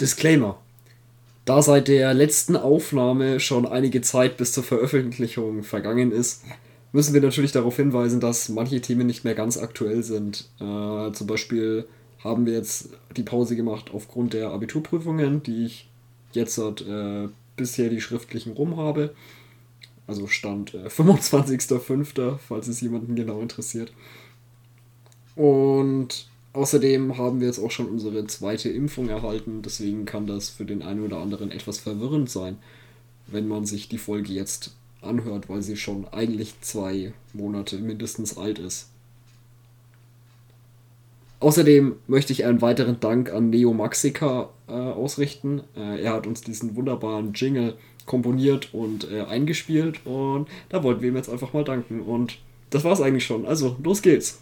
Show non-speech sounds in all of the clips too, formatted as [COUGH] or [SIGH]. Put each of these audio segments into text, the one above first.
Disclaimer. Da seit der letzten Aufnahme schon einige Zeit bis zur Veröffentlichung vergangen ist, müssen wir natürlich darauf hinweisen, dass manche Themen nicht mehr ganz aktuell sind. Äh, zum Beispiel haben wir jetzt die Pause gemacht aufgrund der Abiturprüfungen, die ich jetzt äh, bisher die schriftlichen rum habe. Also Stand äh, [LAUGHS] 25.05., falls es jemanden genau interessiert. Und außerdem haben wir jetzt auch schon unsere zweite Impfung erhalten, deswegen kann das für den einen oder anderen etwas verwirrend sein, wenn man sich die Folge jetzt anhört, weil sie schon eigentlich zwei Monate mindestens alt ist. Außerdem möchte ich einen weiteren Dank an Neo Maxica äh, ausrichten. Äh, er hat uns diesen wunderbaren Jingle komponiert und äh, eingespielt und da wollten wir ihm jetzt einfach mal danken. Und das war's eigentlich schon. Also, los geht's.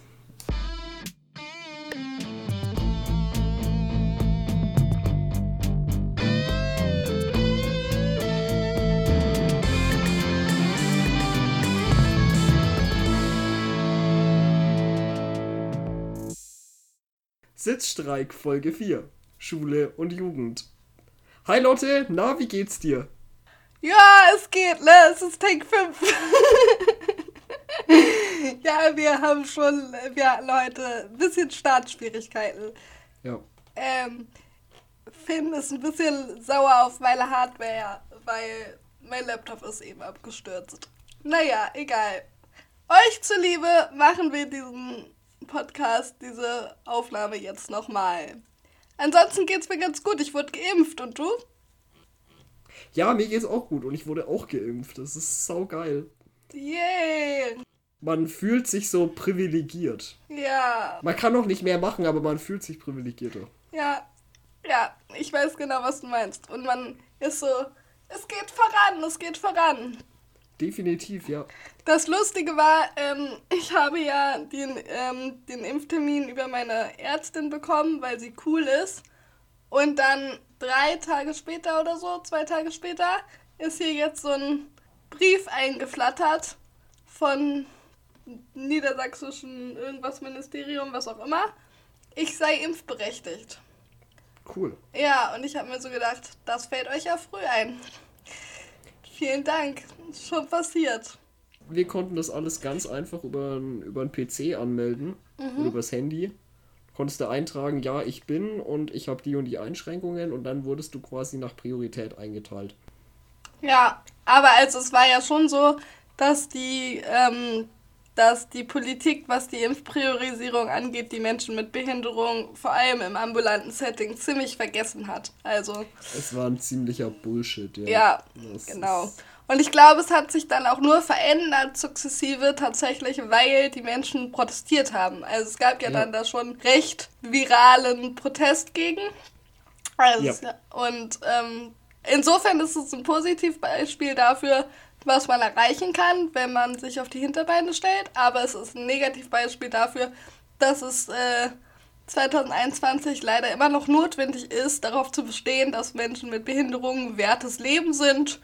Sitzstreik Folge 4. Schule und Jugend. Hi Lotte, na, wie geht's dir? Ja, es geht, ne? Es ist Take 5. [LAUGHS] ja, wir haben schon, wir hatten heute ein bisschen Startschwierigkeiten. Ja. Ähm, Finn ist ein bisschen sauer auf meine Hardware, weil mein Laptop ist eben abgestürzt. Naja, egal. Euch zuliebe machen wir diesen Podcast diese Aufnahme jetzt nochmal. Ansonsten geht's mir ganz gut. Ich wurde geimpft und du? Ja, mir geht's auch gut und ich wurde auch geimpft. Das ist saugeil. Yay! Man fühlt sich so privilegiert. Ja. Man kann noch nicht mehr machen, aber man fühlt sich privilegierter. Ja. Ja, ich weiß genau, was du meinst. Und man ist so, es geht voran, es geht voran. Definitiv, ja. Das Lustige war, ähm, ich habe ja den, ähm, den Impftermin über meine Ärztin bekommen, weil sie cool ist. Und dann drei Tage später oder so, zwei Tage später, ist hier jetzt so ein Brief eingeflattert von niedersächsischen irgendwas Ministerium, was auch immer. Ich sei impfberechtigt. Cool. Ja, und ich habe mir so gedacht, das fällt euch ja früh ein. Vielen Dank. Schon passiert. Wir konnten das alles ganz einfach über, über einen PC anmelden mhm. oder übers Handy. Konntest du eintragen, ja, ich bin und ich habe die und die Einschränkungen und dann wurdest du quasi nach Priorität eingeteilt. Ja, aber also es war ja schon so, dass die ähm, dass die Politik, was die Impfpriorisierung angeht, die Menschen mit Behinderung vor allem im ambulanten Setting ziemlich vergessen hat. Also es war ein ziemlicher Bullshit, ja. Ja, das genau. Und ich glaube, es hat sich dann auch nur verändert sukzessive tatsächlich, weil die Menschen protestiert haben. Also es gab ja, ja. dann da schon recht viralen Protest gegen. Also, ja. Und ähm, insofern ist es ein Positivbeispiel dafür, was man erreichen kann, wenn man sich auf die Hinterbeine stellt, aber es ist ein Negativbeispiel dafür, dass es äh, 2021 leider immer noch notwendig ist, darauf zu bestehen, dass Menschen mit Behinderungen wertes Leben sind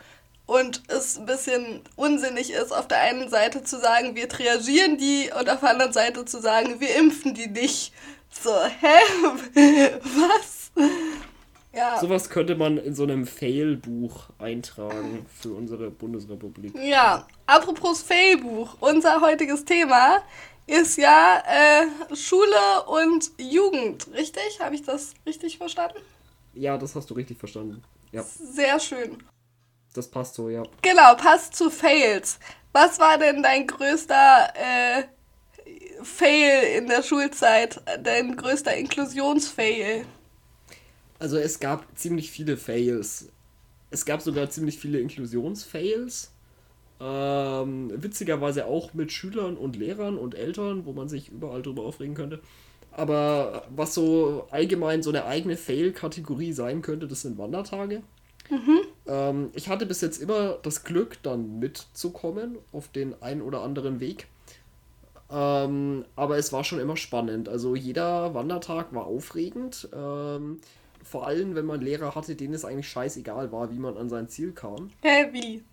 und es ein bisschen unsinnig ist, auf der einen Seite zu sagen, wir triagieren die und auf der anderen Seite zu sagen, wir impfen die nicht. So, [LAUGHS] hä? Sowas könnte man in so einem Fail-Buch eintragen für unsere Bundesrepublik. Ja, apropos Fail-Buch, unser heutiges Thema ist ja äh, Schule und Jugend, richtig? Habe ich das richtig verstanden? Ja, das hast du richtig verstanden. Ja. Sehr schön. Das passt so, ja. Genau, passt zu Fails. Was war denn dein größter äh, Fail in der Schulzeit? Dein größter Inklusionsfail? Also es gab ziemlich viele Fails. Es gab sogar ziemlich viele Inklusionsfails. Ähm, witzigerweise auch mit Schülern und Lehrern und Eltern, wo man sich überall drüber aufregen könnte. Aber was so allgemein so eine eigene Fail-Kategorie sein könnte, das sind Wandertage. Mhm. Ähm, ich hatte bis jetzt immer das Glück, dann mitzukommen auf den einen oder anderen Weg. Ähm, aber es war schon immer spannend. Also jeder Wandertag war aufregend. Ähm, vor allem, wenn man Lehrer hatte, denen es eigentlich scheißegal war, wie man an sein Ziel kam. Hä, wie?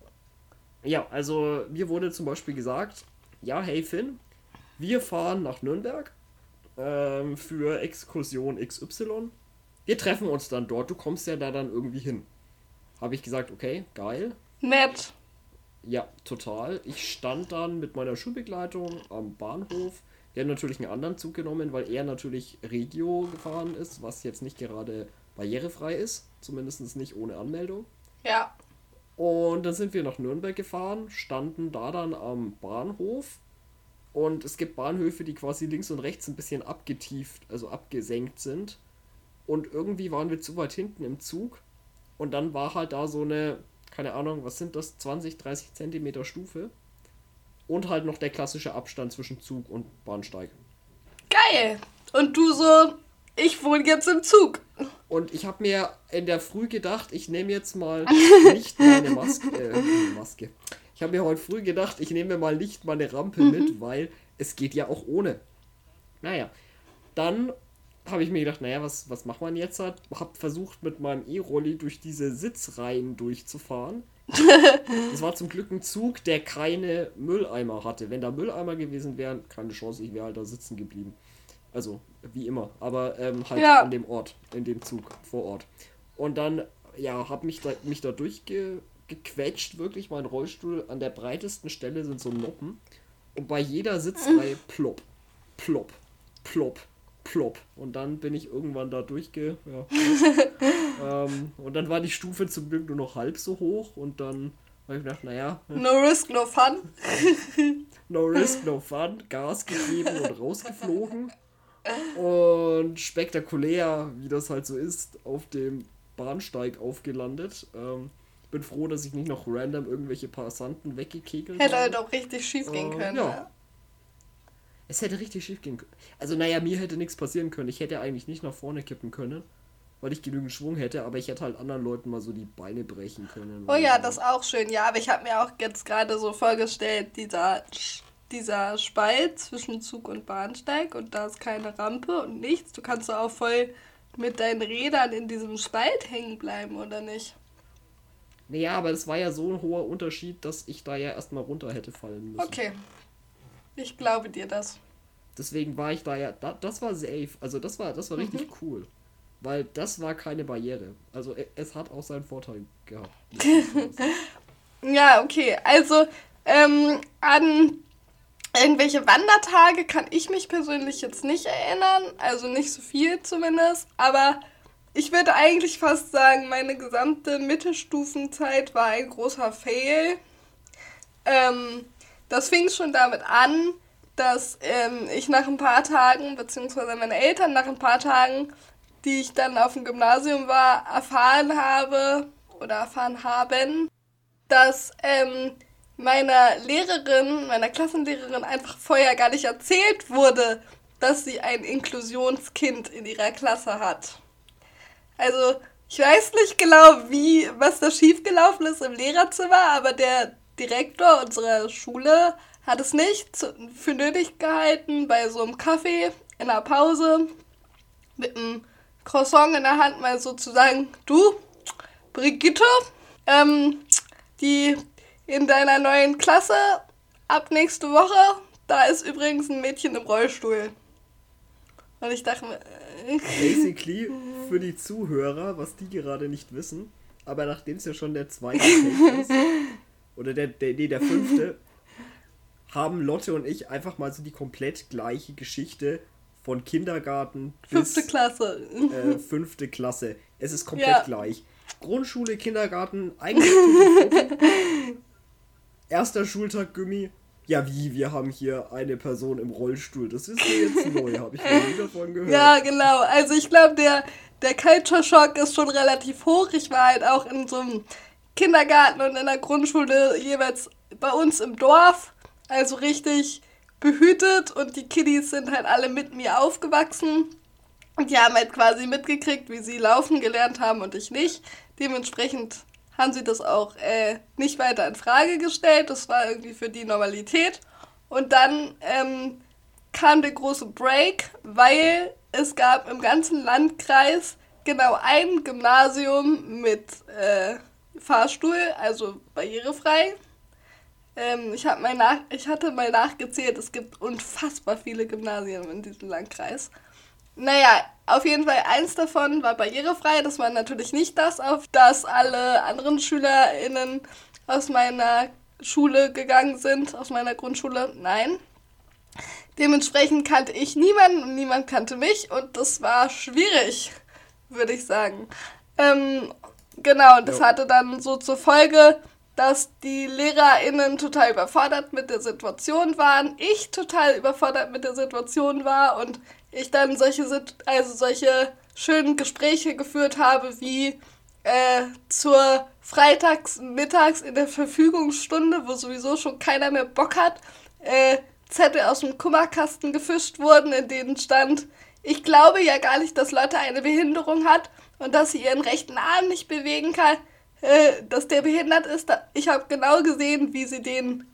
Ja, also mir wurde zum Beispiel gesagt, ja, hey Finn, wir fahren nach Nürnberg ähm, für Exkursion XY. wir treffen uns dann dort, du kommst ja da dann irgendwie hin. Habe ich gesagt, okay, geil. Nett. Ja, total. Ich stand dann mit meiner Schulbegleitung am Bahnhof. Wir haben natürlich einen anderen Zug genommen, weil er natürlich Regio gefahren ist, was jetzt nicht gerade barrierefrei ist. Zumindest nicht ohne Anmeldung. Ja. Und dann sind wir nach Nürnberg gefahren, standen da dann am Bahnhof. Und es gibt Bahnhöfe, die quasi links und rechts ein bisschen abgetieft, also abgesenkt sind. Und irgendwie waren wir zu weit hinten im Zug. Und dann war halt da so eine, keine Ahnung, was sind das, 20, 30 Zentimeter Stufe. Und halt noch der klassische Abstand zwischen Zug und Bahnsteig. Geil. Und du so, ich wohne jetzt im Zug. Und ich habe mir in der Früh gedacht, ich nehme jetzt mal [LAUGHS] nicht meine Maske. Äh, Maske. Ich habe mir heute früh gedacht, ich nehme mal nicht meine Rampe mit, weil es geht ja auch ohne. Naja, dann habe ich mir gedacht, naja, was, was macht man jetzt? Halt? Hab versucht, mit meinem E-Rolli durch diese Sitzreihen durchzufahren. [LAUGHS] das war zum Glück ein Zug, der keine Mülleimer hatte. Wenn da Mülleimer gewesen wären, keine Chance, ich wäre halt da sitzen geblieben. Also, wie immer. Aber ähm, halt ja. an dem Ort, in dem Zug, vor Ort. Und dann, ja, hab mich da, mich da durchgequetscht, wirklich. Mein Rollstuhl an der breitesten Stelle sind so Noppen. Und bei jeder Sitzreihe [LAUGHS] plopp, plopp, plopp, plopp. Und dann bin ich irgendwann da durchge. Ja, [LAUGHS] ähm, und dann war die Stufe zum Glück nur noch halb so hoch und dann habe ich gedacht, naja. No risk, no fun. [LAUGHS] no risk, no fun. Gas gegeben und rausgeflogen. Und spektakulär, wie das halt so ist, auf dem Bahnsteig aufgelandet. Ähm, bin froh, dass ich nicht noch random irgendwelche Passanten weggekegelt Hätte halt auch richtig schief gehen äh, können. Ja. ja. Es hätte richtig schief gehen können. Also, naja, mir hätte nichts passieren können. Ich hätte eigentlich nicht nach vorne kippen können, weil ich genügend Schwung hätte, aber ich hätte halt anderen Leuten mal so die Beine brechen können. Oh ja, das ist auch schön. Ja, aber ich habe mir auch jetzt gerade so vorgestellt, dieser, dieser Spalt zwischen Zug und Bahnsteig und da ist keine Rampe und nichts. Du kannst auch voll mit deinen Rädern in diesem Spalt hängen bleiben, oder nicht? Naja, aber es war ja so ein hoher Unterschied, dass ich da ja erstmal runter hätte fallen müssen. Okay, ich glaube dir das. Deswegen war ich da ja, da, das war safe. Also das war, das war mhm. richtig cool. Weil das war keine Barriere. Also e, es hat auch seinen Vorteil gehabt. [LAUGHS] ja, okay. Also ähm, an irgendwelche Wandertage kann ich mich persönlich jetzt nicht erinnern. Also nicht so viel zumindest. Aber ich würde eigentlich fast sagen, meine gesamte Mittelstufenzeit war ein großer Fail. Ähm, das fing schon damit an, dass ähm, ich nach ein paar Tagen, beziehungsweise meine Eltern nach ein paar Tagen, die ich dann auf dem Gymnasium war, erfahren habe oder erfahren haben, dass ähm, meiner Lehrerin, meiner Klassenlehrerin einfach vorher gar nicht erzählt wurde, dass sie ein Inklusionskind in ihrer Klasse hat. Also, ich weiß nicht genau, wie, was da schiefgelaufen ist im Lehrerzimmer, aber der Direktor unserer Schule hat es nicht für nötig gehalten, bei so einem Kaffee in der Pause mit einem Croissant in der Hand mal so zu sagen, du, Brigitte, ähm, die in deiner neuen Klasse ab nächste Woche, da ist übrigens ein Mädchen im Rollstuhl. Und ich dachte mir... Äh, Basically, für die Zuhörer, was die gerade nicht wissen, aber nachdem es ja schon der zweite Take ist, oder der, der, nee, der fünfte, haben Lotte und ich einfach mal so die komplett gleiche Geschichte von Kindergarten bis fünfte Klasse. Äh, fünfte Klasse. Es ist komplett ja. gleich. Grundschule, Kindergarten, eigentlich [LAUGHS] erster Schultag Gummi. Ja, wie? Wir haben hier eine Person im Rollstuhl. Das ist mir jetzt neu, [LAUGHS] habe ich noch nie davon gehört. Ja, genau. Also ich glaube, der, der Culture Shock ist schon relativ hoch. Ich war halt auch in so einem Kindergarten und in der Grundschule jeweils bei uns im Dorf. Also richtig behütet und die Kiddies sind halt alle mit mir aufgewachsen. Und die haben halt quasi mitgekriegt, wie sie laufen gelernt haben und ich nicht. Dementsprechend haben sie das auch äh, nicht weiter in Frage gestellt. Das war irgendwie für die Normalität. Und dann ähm, kam der große Break, weil es gab im ganzen Landkreis genau ein Gymnasium mit äh, Fahrstuhl, also barrierefrei. Ähm, ich, mal ich hatte mal nachgezählt, es gibt unfassbar viele Gymnasien in diesem Landkreis. Naja, auf jeden Fall eins davon war barrierefrei. Das war natürlich nicht das, auf das alle anderen SchülerInnen aus meiner Schule gegangen sind, aus meiner Grundschule. Nein. Dementsprechend kannte ich niemanden und niemand kannte mich und das war schwierig, würde ich sagen. Ähm, genau, das ja. hatte dann so zur Folge, dass die LehrerInnen total überfordert mit der Situation waren, ich total überfordert mit der Situation war und ich dann solche, also solche schönen Gespräche geführt habe, wie äh, zur Freitags mittags in der Verfügungsstunde, wo sowieso schon keiner mehr Bock hat, äh, Zettel aus dem Kummerkasten gefischt wurden, in denen stand, ich glaube ja gar nicht, dass Lotte eine Behinderung hat und dass sie ihren rechten Arm nicht bewegen kann, äh, dass der behindert ist. Ich habe genau gesehen, wie sie den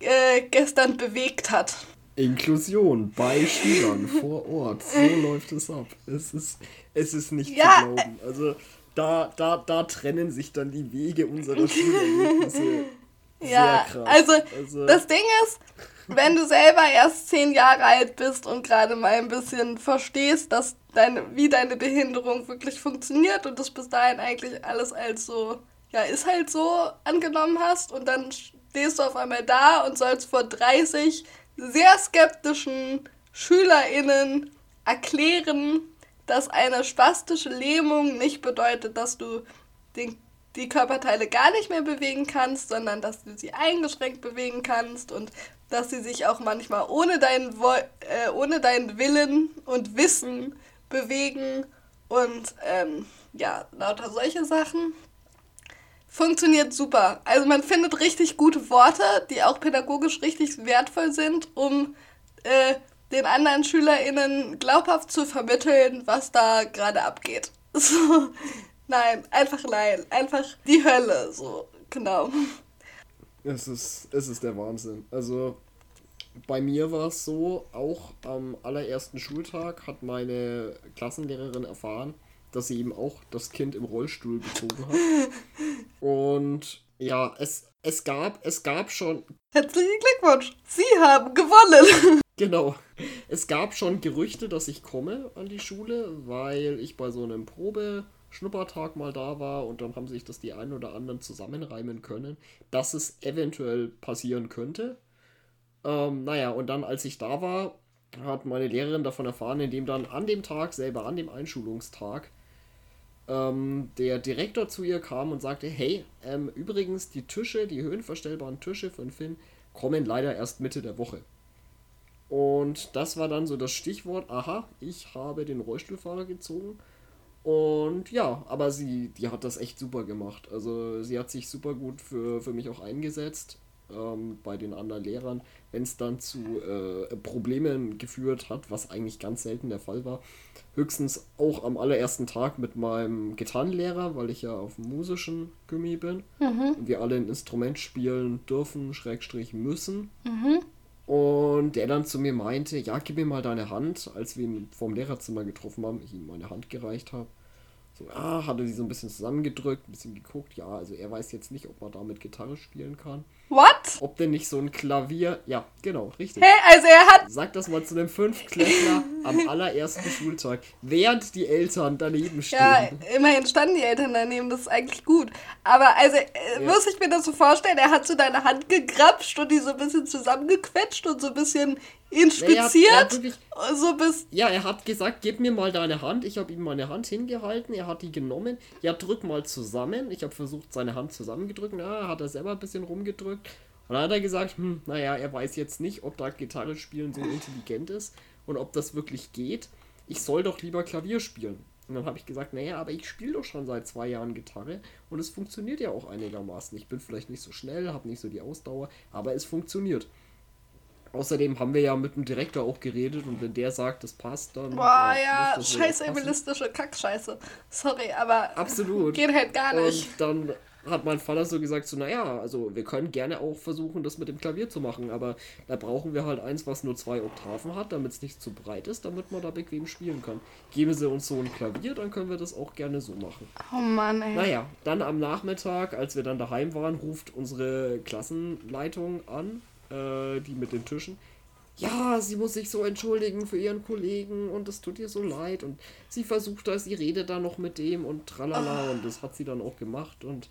äh, gestern bewegt hat. Inklusion bei Schülern vor Ort. So [LAUGHS] läuft es ab. Es ist, es ist nicht ja, zu glauben. Also da, da, da trennen sich dann die Wege unserer [LAUGHS] Schulerlebnisse. Ja, also, also das Ding ist, wenn du selber erst zehn Jahre alt bist und gerade mal ein bisschen verstehst, dass deine, wie deine Behinderung wirklich funktioniert und das bis dahin eigentlich alles als so, ja, ist halt so angenommen hast und dann stehst du auf einmal da und sollst vor 30 sehr skeptischen SchülerInnen erklären, dass eine spastische Lähmung nicht bedeutet, dass du den, die Körperteile gar nicht mehr bewegen kannst, sondern dass du sie eingeschränkt bewegen kannst und dass sie sich auch manchmal ohne deinen, äh, ohne deinen Willen und Wissen bewegen und ähm, ja, lauter solche Sachen. Funktioniert super. Also man findet richtig gute Worte, die auch pädagogisch richtig wertvoll sind, um äh, den anderen SchülerInnen glaubhaft zu vermitteln, was da gerade abgeht. [LAUGHS] So, nein, einfach nein. Einfach die Hölle, so, genau. Es ist, es ist der Wahnsinn. Also, bei mir war es so, auch am allerersten Schultag hat meine Klassenlehrerin erfahren, dass sie eben auch das Kind im Rollstuhl gezogen hat. [LAUGHS] Und ja, es, es gab, es gab schon. Herzlichen Glückwunsch! Sie haben gewonnen! [LAUGHS] Genau. Es gab schon Gerüchte, dass ich komme an die Schule, weil ich bei so einem Probe-Schnuppertag mal da war und dann haben sich das die einen oder anderen zusammenreimen können, dass es eventuell passieren könnte. Ähm, naja, und dann, als ich da war, hat meine Lehrerin davon erfahren, indem dann an dem Tag selber, an dem Einschulungstag, ähm, der Direktor zu ihr kam und sagte, hey, ähm, übrigens, die Tische, die höhenverstellbaren Tische von Finn, kommen leider erst Mitte der Woche. Und das war dann so das Stichwort, aha, ich habe den Rollstuhlfahrer gezogen. Und ja, aber sie, die hat das echt super gemacht. Also sie hat sich super gut für, für mich auch eingesetzt ähm, bei den anderen Lehrern, wenn es dann zu äh, Problemen geführt hat, was eigentlich ganz selten der Fall war. Höchstens auch am allerersten Tag mit meinem Gitarrenlehrer, weil ich ja auf dem musischen Gummi bin mhm. und wir alle ein Instrument spielen dürfen, Schrägstrich müssen. Mhm. Und der dann zu mir meinte, ja, gib mir mal deine Hand, als wir ihn vorm Lehrerzimmer getroffen haben, ich ihm meine Hand gereicht habe. So, ah, hatte sie so ein bisschen zusammengedrückt, ein bisschen geguckt. Ja, also er weiß jetzt nicht, ob man damit Gitarre spielen kann. What? Ob denn nicht so ein Klavier. Ja, genau, richtig. Hey, also er hat. Sag das mal zu einem Fünftklässler am [LAUGHS] allerersten Schultag, während die Eltern daneben stehen. Ja, immerhin standen die Eltern daneben, das ist eigentlich gut. Aber also, äh, ja. muss ich mir das so vorstellen, er hat so deine Hand gegrapscht und die so ein bisschen zusammengequetscht und so ein bisschen inspiziert. Ja, wirklich, so bis ja, er hat gesagt, gib mir mal deine Hand. Ich habe ihm meine Hand hingehalten. Er hat die genommen. Ja, drück mal zusammen. Ich habe versucht, seine Hand zusammengedrückt. Ja, hat er selber ein bisschen rumgedrückt. Und dann hat er gesagt, hm, naja, er weiß jetzt nicht, ob da Gitarre spielen so intelligent ist und ob das wirklich geht. Ich soll doch lieber Klavier spielen. Und dann habe ich gesagt, naja, aber ich spiele doch schon seit zwei Jahren Gitarre und es funktioniert ja auch einigermaßen. Ich bin vielleicht nicht so schnell, habe nicht so die Ausdauer, aber es funktioniert. Außerdem haben wir ja mit dem Direktor auch geredet und wenn der sagt, das passt, dann. Boah, ja, scheiße egoistische Kackscheiße. Sorry, aber. Absolut. Geht halt gar nicht. Und dann hat mein Vater so gesagt, so, naja, also wir können gerne auch versuchen, das mit dem Klavier zu machen, aber da brauchen wir halt eins, was nur zwei Oktaven hat, damit es nicht zu breit ist, damit man da bequem spielen kann. Geben sie uns so ein Klavier, dann können wir das auch gerne so machen. Oh Mann, ey. Naja, dann am Nachmittag, als wir dann daheim waren, ruft unsere Klassenleitung an äh, die mit den Tischen. ja, sie muss sich so entschuldigen für ihren Kollegen und es tut ihr so leid und sie versucht das, sie redet da noch mit dem und tralala oh. und das hat sie dann auch gemacht und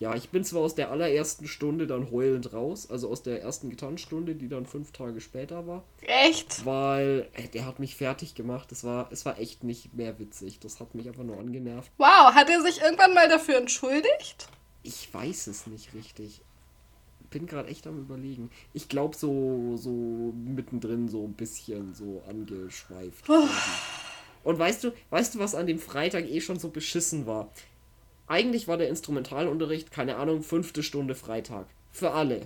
ja, ich bin zwar aus der allerersten Stunde dann heulend raus, also aus der ersten Gitarrenstunde, die dann fünf Tage später war. Echt? Weil ey, der hat mich fertig gemacht. Es war, es war echt nicht mehr witzig. Das hat mich einfach nur angenervt. Wow, hat er sich irgendwann mal dafür entschuldigt? Ich weiß es nicht richtig. Bin gerade echt am überlegen. Ich glaube so, so mittendrin so ein bisschen so angeschweift. Oh. Und weißt du, weißt du, was an dem Freitag eh schon so beschissen war? Eigentlich war der Instrumentalunterricht, keine Ahnung, fünfte Stunde Freitag. Für alle.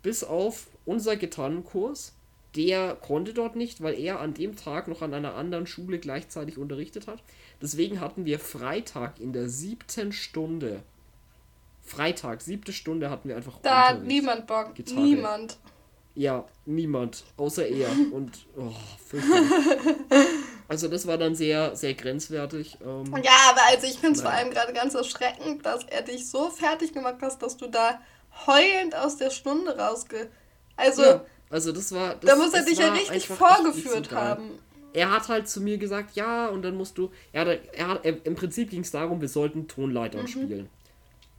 Bis auf unser Gitarrenkurs. Der konnte dort nicht, weil er an dem Tag noch an einer anderen Schule gleichzeitig unterrichtet hat. Deswegen hatten wir Freitag in der siebten Stunde. Freitag, siebte Stunde hatten wir einfach. Da hat niemand Bock. Gitarre. Niemand. Ja, niemand. Außer er. Und oh, [LAUGHS] Also das war dann sehr, sehr grenzwertig. Ähm, ja, aber also ich finde es vor allem gerade ganz erschreckend, dass er dich so fertig gemacht hat, dass du da heulend aus der Stunde rausge... Also, ja, also das war... Das, da muss er dich ja richtig vorgeführt haben. Er hat halt zu mir gesagt, ja, und dann musst du... Hat, er hat, er, Im Prinzip ging es darum, wir sollten Tonleitern mhm. spielen.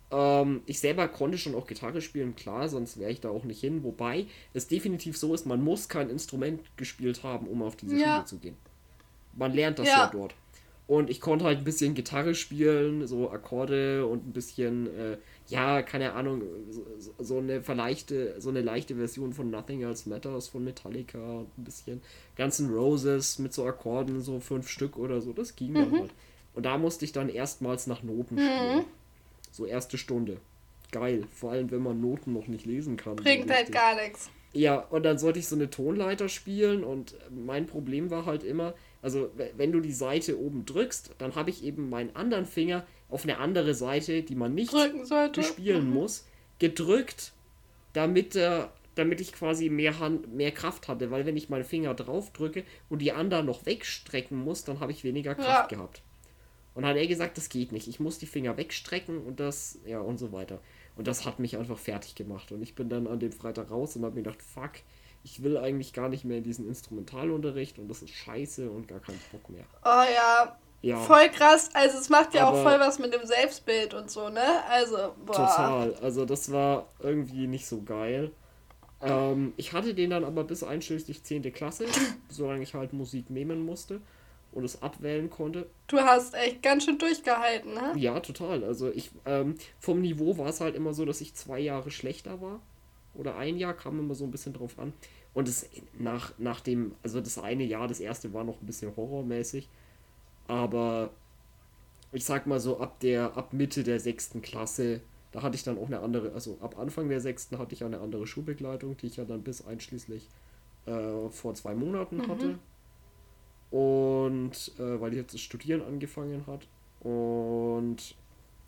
Ähm, ich selber konnte schon auch Gitarre spielen, klar, sonst wäre ich da auch nicht hin. Wobei es definitiv so ist, man muss kein Instrument gespielt haben, um auf diese ja. Schule zu gehen. Man lernt das ja. ja, dort. Und ich konnte halt ein bisschen Gitarre spielen, so Akkorde und ein bisschen, äh, ja, keine Ahnung, so, so, eine verleichte, so eine leichte Version von Nothing Else Matters von Metallica, ein bisschen Guns N' Roses mit so Akkorden, so fünf Stück oder so, das ging mhm. dann halt. Und da musste ich dann erstmals nach Noten mhm. spielen. So erste Stunde. Geil, vor allem wenn man Noten noch nicht lesen kann. Bringt halt gar nichts. Ja, und dann sollte ich so eine Tonleiter spielen und mein Problem war halt immer, also wenn du die Seite oben drückst, dann habe ich eben meinen anderen Finger auf eine andere Seite, die man nicht bespielen mhm. muss, gedrückt, damit der damit ich quasi mehr Hand, mehr Kraft hatte, weil wenn ich meinen Finger drauf drücke und die anderen noch wegstrecken muss, dann habe ich weniger Kraft ja. gehabt. Und hat er gesagt, das geht nicht. Ich muss die Finger wegstrecken und das, ja, und so weiter. Und das hat mich einfach fertig gemacht. Und ich bin dann an dem Freitag raus und habe mir gedacht, fuck, ich will eigentlich gar nicht mehr in diesen Instrumentalunterricht und das ist scheiße und gar keinen Bock mehr. Oh ja. Ja. Voll krass. Also es macht ja Aber auch voll was mit dem Selbstbild und so, ne? Also, boah. Total. Also das war irgendwie nicht so geil. Ähm, ich hatte den dann aber bis einschließlich 10. Klasse, [LAUGHS] solange ich halt Musik nehmen musste und es abwählen konnte. Du hast echt ganz schön durchgehalten, ne? Ja, total. Also ich, ähm, vom Niveau war es halt immer so, dass ich zwei Jahre schlechter war. Oder ein Jahr kam immer so ein bisschen drauf an. Und es nach, nach dem, also das eine Jahr, das erste war noch ein bisschen horrormäßig. Aber ich sag mal so, ab der, ab Mitte der sechsten Klasse, da hatte ich dann auch eine andere, also ab Anfang der sechsten hatte ich eine andere Schulbegleitung, die ich ja dann bis einschließlich äh, vor zwei Monaten mhm. hatte. Und äh, weil die jetzt das Studieren angefangen hat. Und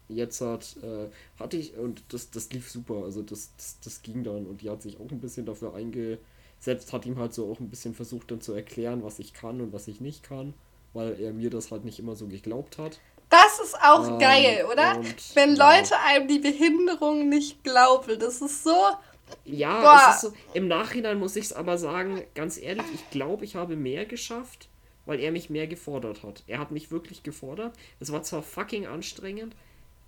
jetzt hat, äh, hatte ich, und das, das lief super, also das, das, das ging dann und die hat sich auch ein bisschen dafür einge selbst hat ihm halt so auch ein bisschen versucht dann zu erklären, was ich kann und was ich nicht kann, weil er mir das halt nicht immer so geglaubt hat. Das ist auch ähm, geil, oder? Wenn ja. Leute einem die Behinderung nicht glauben, das ist so. Ja, ist so, im Nachhinein muss ich es aber sagen, ganz ehrlich, ich glaube, ich habe mehr geschafft, weil er mich mehr gefordert hat. Er hat mich wirklich gefordert. Es war zwar fucking anstrengend,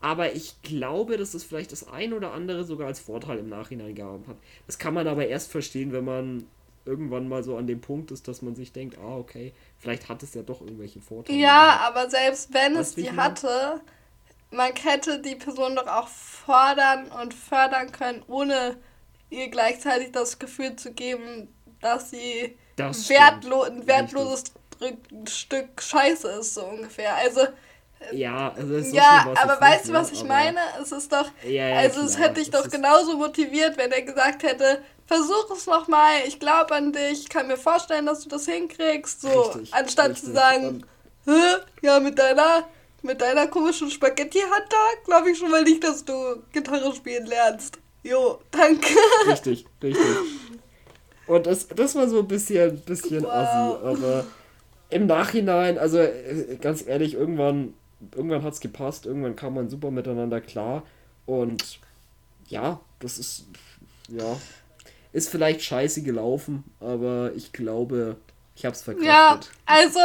aber ich glaube, dass es vielleicht das ein oder andere sogar als Vorteil im Nachhinein gehabt hat. Das kann man aber erst verstehen, wenn man irgendwann mal so an dem Punkt ist, dass man sich denkt, ah, okay, vielleicht hat es ja doch irgendwelche Vorteile. Ja, aber selbst wenn es die hatte, man hätte die Person doch auch fordern und fördern können, ohne ihr gleichzeitig das Gefühl zu geben, dass sie das wertlo ein wertloses. Stück Scheiße ist, so ungefähr. Also ja, also ist so ja schlimm, aber weißt du, was ich meine? Es ist doch, ja, ja, also klar, es hätte dich doch genauso motiviert, wenn er gesagt hätte, versuch es nochmal, ich glaube an dich, kann mir vorstellen, dass du das hinkriegst, so, richtig, anstatt richtig. zu sagen, Hä? ja, mit deiner, mit deiner komischen Spaghetti-Hand da, glaube ich schon mal nicht, dass du Gitarre spielen lernst. Jo, danke. Richtig, richtig. Und das, das war so ein bisschen, bisschen wow. assi, aber im Nachhinein, also äh, ganz ehrlich, irgendwann irgendwann hat es gepasst, irgendwann kam man super miteinander klar und ja, das ist, ja. ist vielleicht scheiße gelaufen, aber ich glaube, ich hab's verkraftet. Ja, also,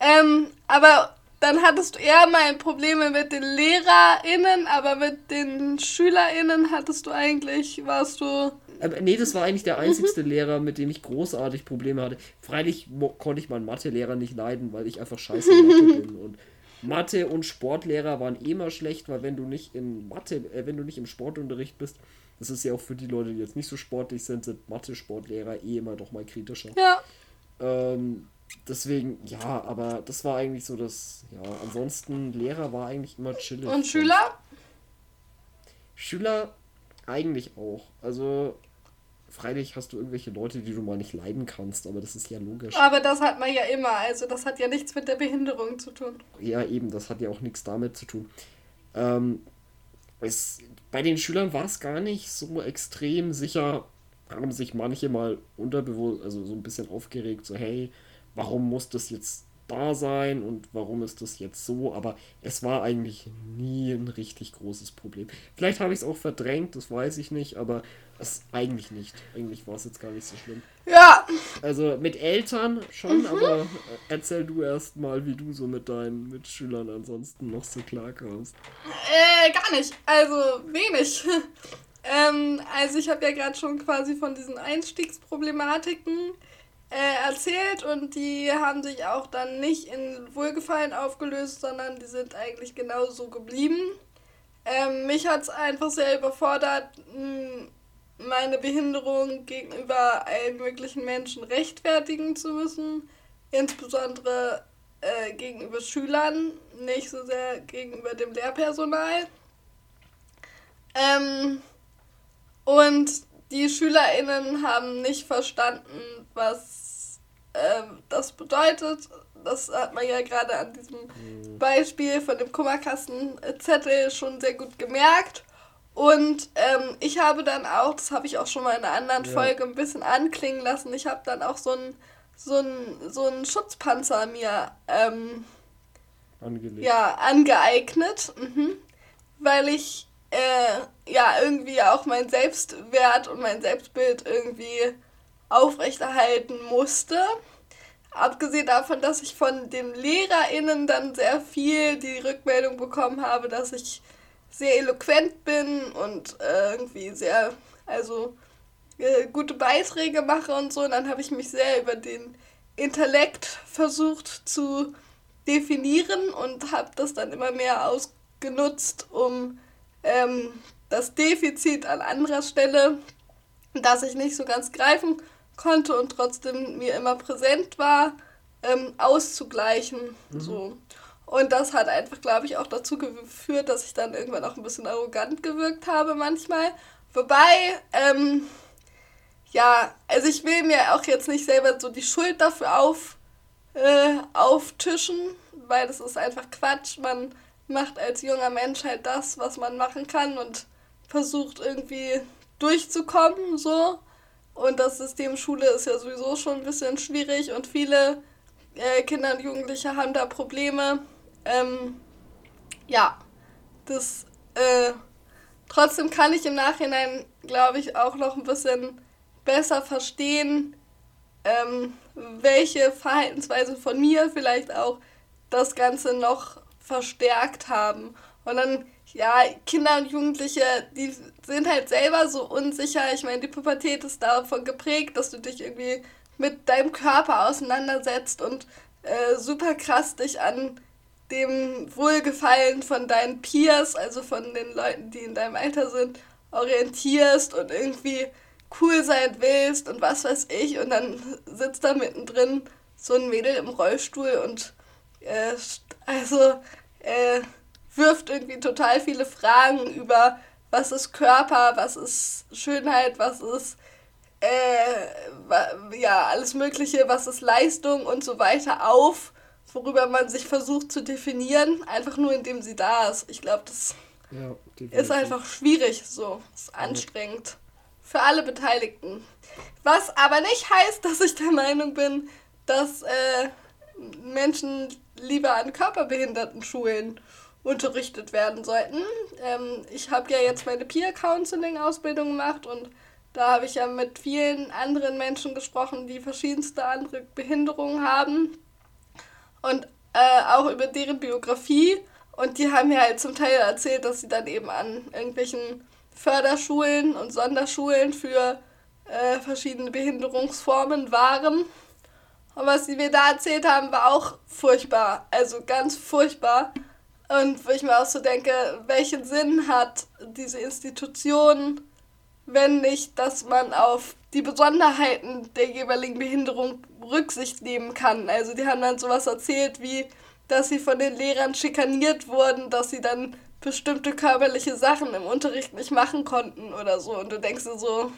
ähm, aber dann hattest du eher mal Probleme mit den LehrerInnen, aber mit den SchülerInnen hattest du eigentlich, warst du. Aber nee, das war eigentlich der einzigste Lehrer, mit dem ich großartig Probleme hatte. Freilich konnte ich meinen Mathelehrer nicht leiden, weil ich einfach scheiße in Mathe bin. Und Mathe und Sportlehrer waren eh immer schlecht, weil wenn du nicht in Mathe, äh, wenn du nicht im Sportunterricht bist, das ist ja auch für die Leute, die jetzt nicht so sportlich sind, sind Mathe-Sportlehrer eh immer doch mal kritischer. Ja. Ähm, deswegen, ja, aber das war eigentlich so das, ja, ansonsten Lehrer war eigentlich immer chillig. Und Schüler? Schüler eigentlich auch. Also, freilich hast du irgendwelche Leute, die du mal nicht leiden kannst, aber das ist ja logisch. Aber das hat man ja immer, also das hat ja nichts mit der Behinderung zu tun. Ja, eben, das hat ja auch nichts damit zu tun. Ähm, es, bei den Schülern war es gar nicht so extrem sicher, haben sich manche mal unterbewusst, also so ein bisschen aufgeregt, so hey, warum muss das jetzt da sein und warum ist das jetzt so, aber es war eigentlich nie ein richtig großes Problem. Vielleicht habe ich es auch verdrängt, das weiß ich nicht, aber es eigentlich nicht. Eigentlich war es jetzt gar nicht so schlimm. Ja. Also mit Eltern schon, mhm. aber erzähl du erst mal, wie du so mit deinen Mitschülern ansonsten noch so klarkommst. Äh, gar nicht. Also wenig. [LAUGHS] ähm, also ich habe ja gerade schon quasi von diesen Einstiegsproblematiken äh, erzählt und die haben sich auch dann nicht in Wohlgefallen aufgelöst, sondern die sind eigentlich genauso geblieben. Ähm, mich hat es einfach sehr überfordert, meine Behinderung gegenüber allen möglichen Menschen rechtfertigen zu müssen, insbesondere äh, gegenüber Schülern, nicht so sehr gegenüber dem Lehrpersonal. Ähm, und die SchülerInnen haben nicht verstanden, was ähm, das bedeutet, das hat man ja gerade an diesem mhm. Beispiel von dem Kummerkastenzettel schon sehr gut gemerkt. Und ähm, ich habe dann auch, das habe ich auch schon mal in einer anderen ja. Folge ein bisschen anklingen lassen, ich habe dann auch so einen so ein, so ein Schutzpanzer mir ähm, ja, angeeignet, mhm. weil ich äh, ja irgendwie auch mein Selbstwert und mein Selbstbild irgendwie aufrechterhalten musste. Abgesehen davon, dass ich von den LehrerInnen dann sehr viel die Rückmeldung bekommen habe, dass ich sehr eloquent bin und äh, irgendwie sehr, also äh, gute Beiträge mache und so. Und dann habe ich mich sehr über den Intellekt versucht zu definieren und habe das dann immer mehr ausgenutzt, um ähm, das Defizit an anderer Stelle, das ich nicht so ganz greifen konnte und trotzdem mir immer präsent war, ähm, auszugleichen. Mhm. So. Und das hat einfach, glaube ich, auch dazu geführt, dass ich dann irgendwann auch ein bisschen arrogant gewirkt habe manchmal. Wobei, ähm, ja, also ich will mir auch jetzt nicht selber so die Schuld dafür auf, äh, auftischen, weil das ist einfach Quatsch. Man macht als junger Mensch halt das, was man machen kann und versucht irgendwie durchzukommen, so. Und das System Schule ist ja sowieso schon ein bisschen schwierig und viele äh, Kinder und Jugendliche haben da Probleme. Ähm, ja, das äh, trotzdem kann ich im Nachhinein, glaube ich, auch noch ein bisschen besser verstehen, ähm, welche Verhaltensweisen von mir vielleicht auch das Ganze noch verstärkt haben. Und dann ja, Kinder und Jugendliche, die sind halt selber so unsicher. Ich meine, die Pubertät ist davon geprägt, dass du dich irgendwie mit deinem Körper auseinandersetzt und äh, super krass dich an dem Wohlgefallen von deinen Peers, also von den Leuten, die in deinem Alter sind, orientierst und irgendwie cool sein willst und was weiß ich. Und dann sitzt da mittendrin so ein Mädel im Rollstuhl und äh, also äh, wirft irgendwie total viele Fragen über, was ist Körper, was ist Schönheit, was ist äh, ja, alles Mögliche, was ist Leistung und so weiter auf, worüber man sich versucht zu definieren, einfach nur indem sie da ist. Ich glaube, das ja, ist einfach schwierig so, ist anstrengend für alle Beteiligten. Was aber nicht heißt, dass ich der Meinung bin, dass äh, Menschen lieber an Körperbehinderten schulen unterrichtet werden sollten. Ähm, ich habe ja jetzt meine Peer-Counseling-Ausbildung gemacht und Da habe ich ja mit vielen anderen Menschen gesprochen, die verschiedenste andere Behinderungen haben und äh, auch über deren Biografie. Und die haben mir halt zum Teil erzählt, dass sie dann eben an irgendwelchen Förderschulen und Sonderschulen für äh, verschiedene Behinderungsformen waren. Und was sie mir da erzählt haben, war auch furchtbar. Also ganz furchtbar. Und wo ich mir auch so denke, welchen Sinn hat diese Institution, wenn nicht, dass man auf die Besonderheiten der jeweiligen Behinderung Rücksicht nehmen kann. Also die haben dann sowas erzählt wie, dass sie von den Lehrern schikaniert wurden, dass sie dann bestimmte körperliche Sachen im Unterricht nicht machen konnten oder so. Und du denkst dir so,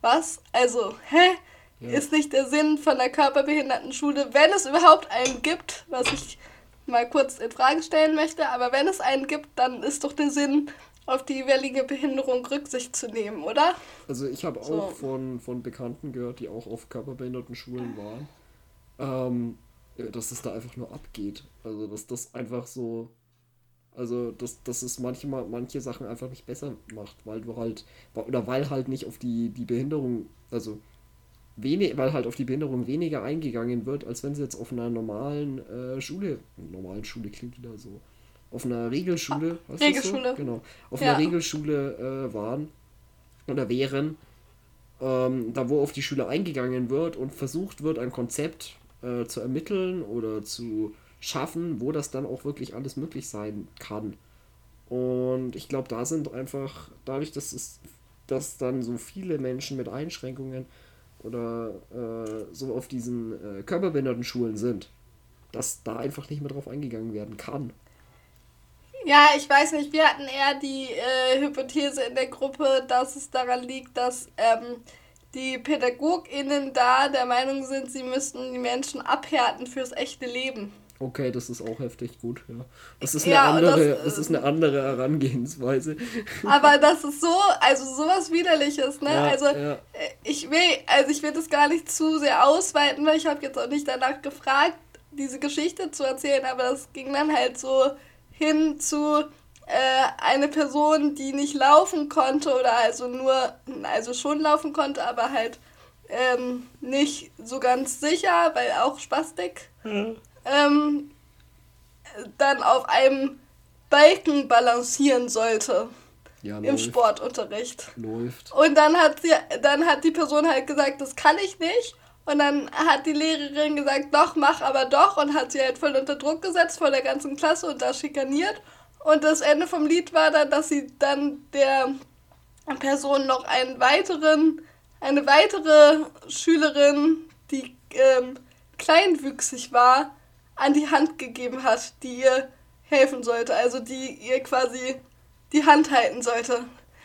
was? Also, hä? Ja. Ist nicht der Sinn von der Körperbehindertenschule, wenn es überhaupt einen gibt, was ich mal kurz in Frage stellen möchte, aber wenn es einen gibt, dann ist doch der Sinn, auf die jeweilige Behinderung Rücksicht zu nehmen, oder? Also ich habe so. auch von, von Bekannten gehört, die auch auf Körperbehindertenschulen waren, ähm, dass es da einfach nur abgeht. Also dass das einfach so, also dass, dass es manchmal manche Sachen einfach nicht besser macht, weil du halt, oder weil halt nicht auf die, die Behinderung, also wenig, weil halt auf die Behinderung weniger eingegangen wird, als wenn sie jetzt auf einer normalen äh, Schule, normalen Schule klingt wieder so, auf einer Regelschule, ah, Regelschule. So? Genau, auf ja. einer Regelschule äh, waren oder wären, ähm, da wo auf die Schüler eingegangen wird und versucht wird, ein Konzept äh, zu ermitteln oder zu schaffen, wo das dann auch wirklich alles möglich sein kann. Und ich glaube, da sind einfach, dadurch, dass es dass dann so viele Menschen mit Einschränkungen oder äh, so auf diesen äh, Körperbehindertenschulen sind, dass da einfach nicht mehr drauf eingegangen werden kann. Ja, ich weiß nicht, wir hatten eher die äh, Hypothese in der Gruppe, dass es daran liegt, dass ähm, die PädagogInnen da der Meinung sind, sie müssten die Menschen abhärten fürs echte Leben. Okay, das ist auch heftig gut, ja. Das ist eine, ja, andere, das, das, ist eine andere Herangehensweise. [LAUGHS] Aber das ist so, also sowas Widerliches, ne? Ja, also ja. Äh, ich will, also ich will das gar nicht zu sehr ausweiten, weil ich habe jetzt auch nicht danach gefragt, diese Geschichte zu erzählen, aber das ging dann halt so hin zu äh, eine Person, die nicht laufen konnte oder also nur, also schon laufen konnte, aber halt ähm, nicht so ganz sicher, weil auch Spastik. Mhm ähm, dann auf einem Balken balancieren sollte. Ja, Im läuft. Sportunterricht. Läuft. Und dann hat sie, dann hat die Person halt gesagt, das kann ich nicht. Und dann hat die Lehrerin gesagt, doch, mach aber doch und hat sie halt voll unter Druck gesetzt vor der ganzen Klasse und da schikaniert. Und das Ende vom Lied war dann, dass sie dann der Person noch einen weiteren, eine weitere Schülerin, die ähm, kleinwüchsig war, an die Hand gegeben hat, die ihr helfen sollte, also die ihr quasi die Hand halten sollte.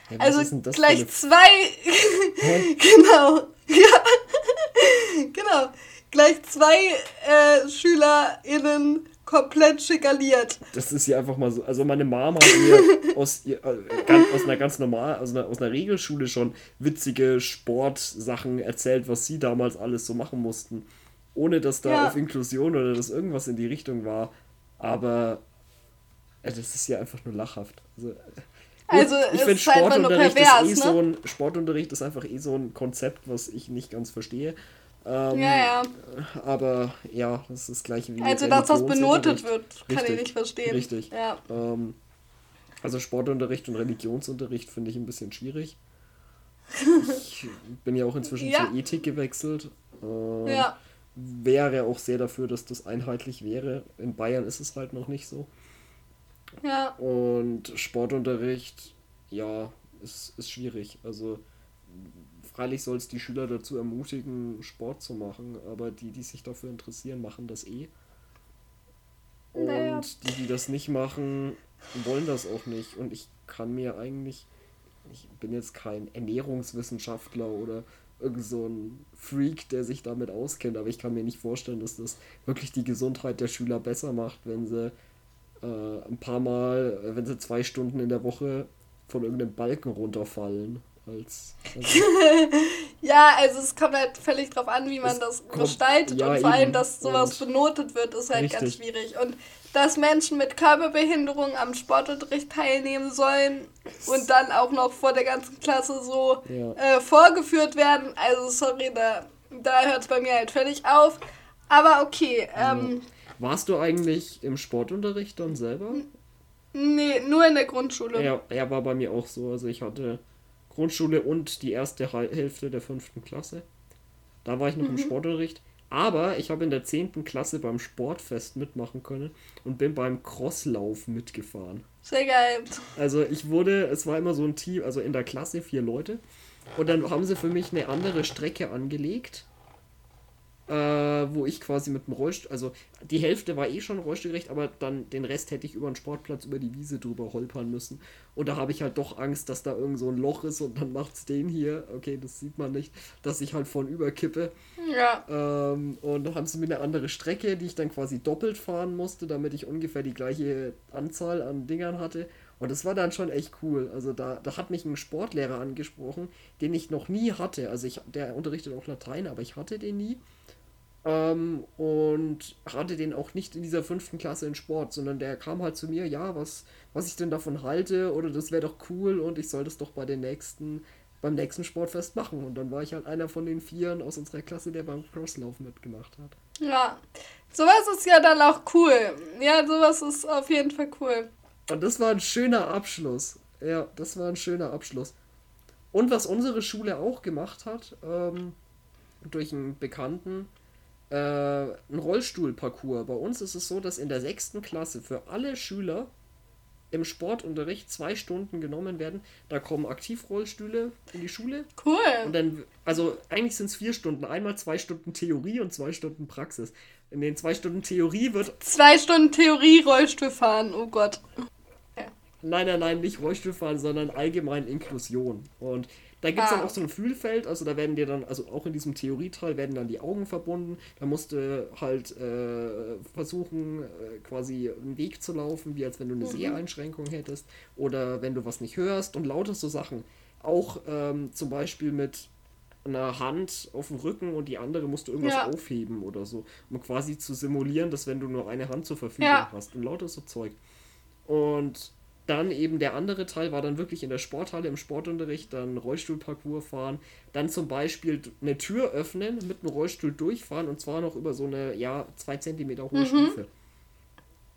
Ja, also gleich zwei. [LAUGHS] genau. Ja. [LAUGHS] genau. Gleich zwei äh, SchülerInnen komplett schikaliert. Das ist hier einfach mal so. Also meine Mama hat mir [LAUGHS] aus, äh, aus einer ganz normal, aus einer, aus einer Regelschule schon witzige Sportsachen erzählt, was sie damals alles so machen mussten ohne dass da ja. auf Inklusion oder dass irgendwas in die Richtung war. Aber äh, das ist ja einfach nur lachhaft. Also, äh, also ich finde Sportunterricht pervers, ist eh ne? so ein Sportunterricht ist einfach eh so ein Konzept, was ich nicht ganz verstehe. Ähm, ja, ja. Aber ja, das ist das gleiche wie. Also, das benotet wird, kann richtig, ich nicht verstehen. Richtig. Ja. Ähm, also, Sportunterricht und Religionsunterricht finde ich ein bisschen schwierig. [LAUGHS] Ich bin ja auch inzwischen ja. zur Ethik gewechselt. Ähm, ja wäre auch sehr dafür, dass das einheitlich wäre. In Bayern ist es halt noch nicht so. Ja. Und Sportunterricht, ja, ist, ist schwierig. Also freilich soll es die Schüler dazu ermutigen, Sport zu machen, aber die, die sich dafür interessieren, machen das eh. Und naja. die, die das nicht machen, wollen das auch nicht. Und ich kann mir eigentlich, ich bin jetzt kein Ernährungswissenschaftler oder irgend so ein Freak, der sich damit auskennt, aber ich kann mir nicht vorstellen, dass das wirklich die Gesundheit der Schüler besser macht, wenn sie äh, ein paar Mal, wenn sie zwei Stunden in der Woche von irgendeinem Balken runterfallen. als. Also [LAUGHS] ja, also es kommt halt völlig drauf an, wie man das kommt, gestaltet ja, und vor allem, dass sowas und benotet wird, ist halt richtig. ganz schwierig. Und dass Menschen mit Körperbehinderung am Sportunterricht teilnehmen sollen und dann auch noch vor der ganzen Klasse so ja. äh, vorgeführt werden. Also sorry, da, da hört es bei mir halt völlig auf. Aber okay. Ähm, Warst du eigentlich im Sportunterricht dann selber? Nee, nur in der Grundschule. Ja, er war bei mir auch so. Also ich hatte Grundschule und die erste Hälfte der fünften Klasse. Da war ich noch mhm. im Sportunterricht. Aber ich habe in der 10. Klasse beim Sportfest mitmachen können und bin beim Crosslauf mitgefahren. Sehr geil. Also ich wurde, es war immer so ein Team, also in der Klasse vier Leute. Und dann haben sie für mich eine andere Strecke angelegt äh, wo ich quasi mit dem Rollstuhl, also die Hälfte war eh schon rollstuhlgerecht, aber dann den Rest hätte ich über den Sportplatz, über die Wiese drüber holpern müssen. Und da habe ich halt doch Angst, dass da irgend so ein Loch ist und dann macht es den hier, okay, das sieht man nicht, dass ich halt von überkippe. Ja. Ähm, und dann haben sie mir eine andere Strecke, die ich dann quasi doppelt fahren musste, damit ich ungefähr die gleiche Anzahl an Dingern hatte. Und das war dann schon echt cool. Also da, da hat mich ein Sportlehrer angesprochen, den ich noch nie hatte. Also ich, der unterrichtet auch Latein, aber ich hatte den nie. Ähm, und hatte den auch nicht in dieser fünften Klasse in Sport, sondern der kam halt zu mir, ja, was, was ich denn davon halte oder das wäre doch cool und ich soll das doch bei den nächsten, beim nächsten Sportfest machen. Und dann war ich halt einer von den Vieren aus unserer Klasse, der beim Crosslauf mitgemacht hat. Ja, sowas ist ja dann auch cool. Ja, sowas ist auf jeden Fall cool. Und das war ein schöner Abschluss. Ja, das war ein schöner Abschluss. Und was unsere Schule auch gemacht hat, ähm, durch einen Bekannten, äh, ein Rollstuhlparcours. Bei uns ist es so, dass in der sechsten Klasse für alle Schüler im Sportunterricht zwei Stunden genommen werden. Da kommen Aktivrollstühle in die Schule. Cool. Und dann, also eigentlich sind es vier Stunden. Einmal zwei Stunden Theorie und zwei Stunden Praxis. In den zwei Stunden Theorie wird. Zwei Stunden Theorie Rollstuhl fahren, oh Gott. Nein, nein, nein, nicht Rollstuhl fahren, sondern allgemein Inklusion. Und da gibt es ah. dann auch so ein Fühlfeld, also da werden dir dann, also auch in diesem Theorieteil werden dann die Augen verbunden. Da musst du halt äh, versuchen, äh, quasi einen Weg zu laufen, wie als wenn du eine mhm. Seheinschränkung hättest. Oder wenn du was nicht hörst und lauter so Sachen. Auch ähm, zum Beispiel mit einer Hand auf dem Rücken und die andere musst du irgendwas ja. aufheben oder so. Um quasi zu simulieren, dass wenn du nur eine Hand zur Verfügung ja. hast und lauter so Zeug. Und dann eben der andere Teil war dann wirklich in der Sporthalle im Sportunterricht, dann Rollstuhlparcours fahren, dann zum Beispiel eine Tür öffnen, mit einem Rollstuhl durchfahren und zwar noch über so eine, ja, zwei Zentimeter hohe mhm. Stufe.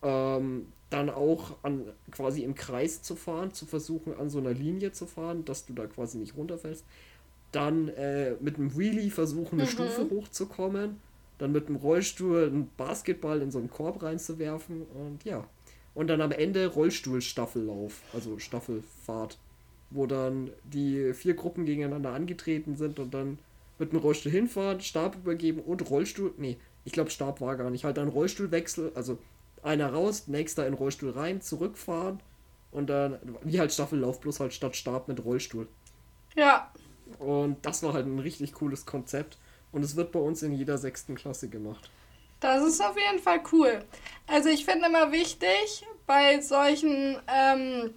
Ähm, dann auch an quasi im Kreis zu fahren, zu versuchen an so einer Linie zu fahren, dass du da quasi nicht runterfällst. Dann äh, mit einem Wheelie versuchen, eine mhm. Stufe hochzukommen. Dann mit dem Rollstuhl einen Basketball in so einen Korb reinzuwerfen und ja. Und dann am Ende Rollstuhlstaffellauf, also Staffelfahrt, wo dann die vier Gruppen gegeneinander angetreten sind und dann mit dem Rollstuhl hinfahren, Stab übergeben und Rollstuhl. Nee, ich glaube, Stab war gar nicht. Halt dann Rollstuhlwechsel, also einer raus, nächster in Rollstuhl rein, zurückfahren und dann, wie halt Staffellauf, bloß halt statt Stab mit Rollstuhl. Ja. Und das war halt ein richtig cooles Konzept. Und es wird bei uns in jeder sechsten Klasse gemacht. Das ist auf jeden Fall cool. Also ich finde immer wichtig bei solchen, ähm,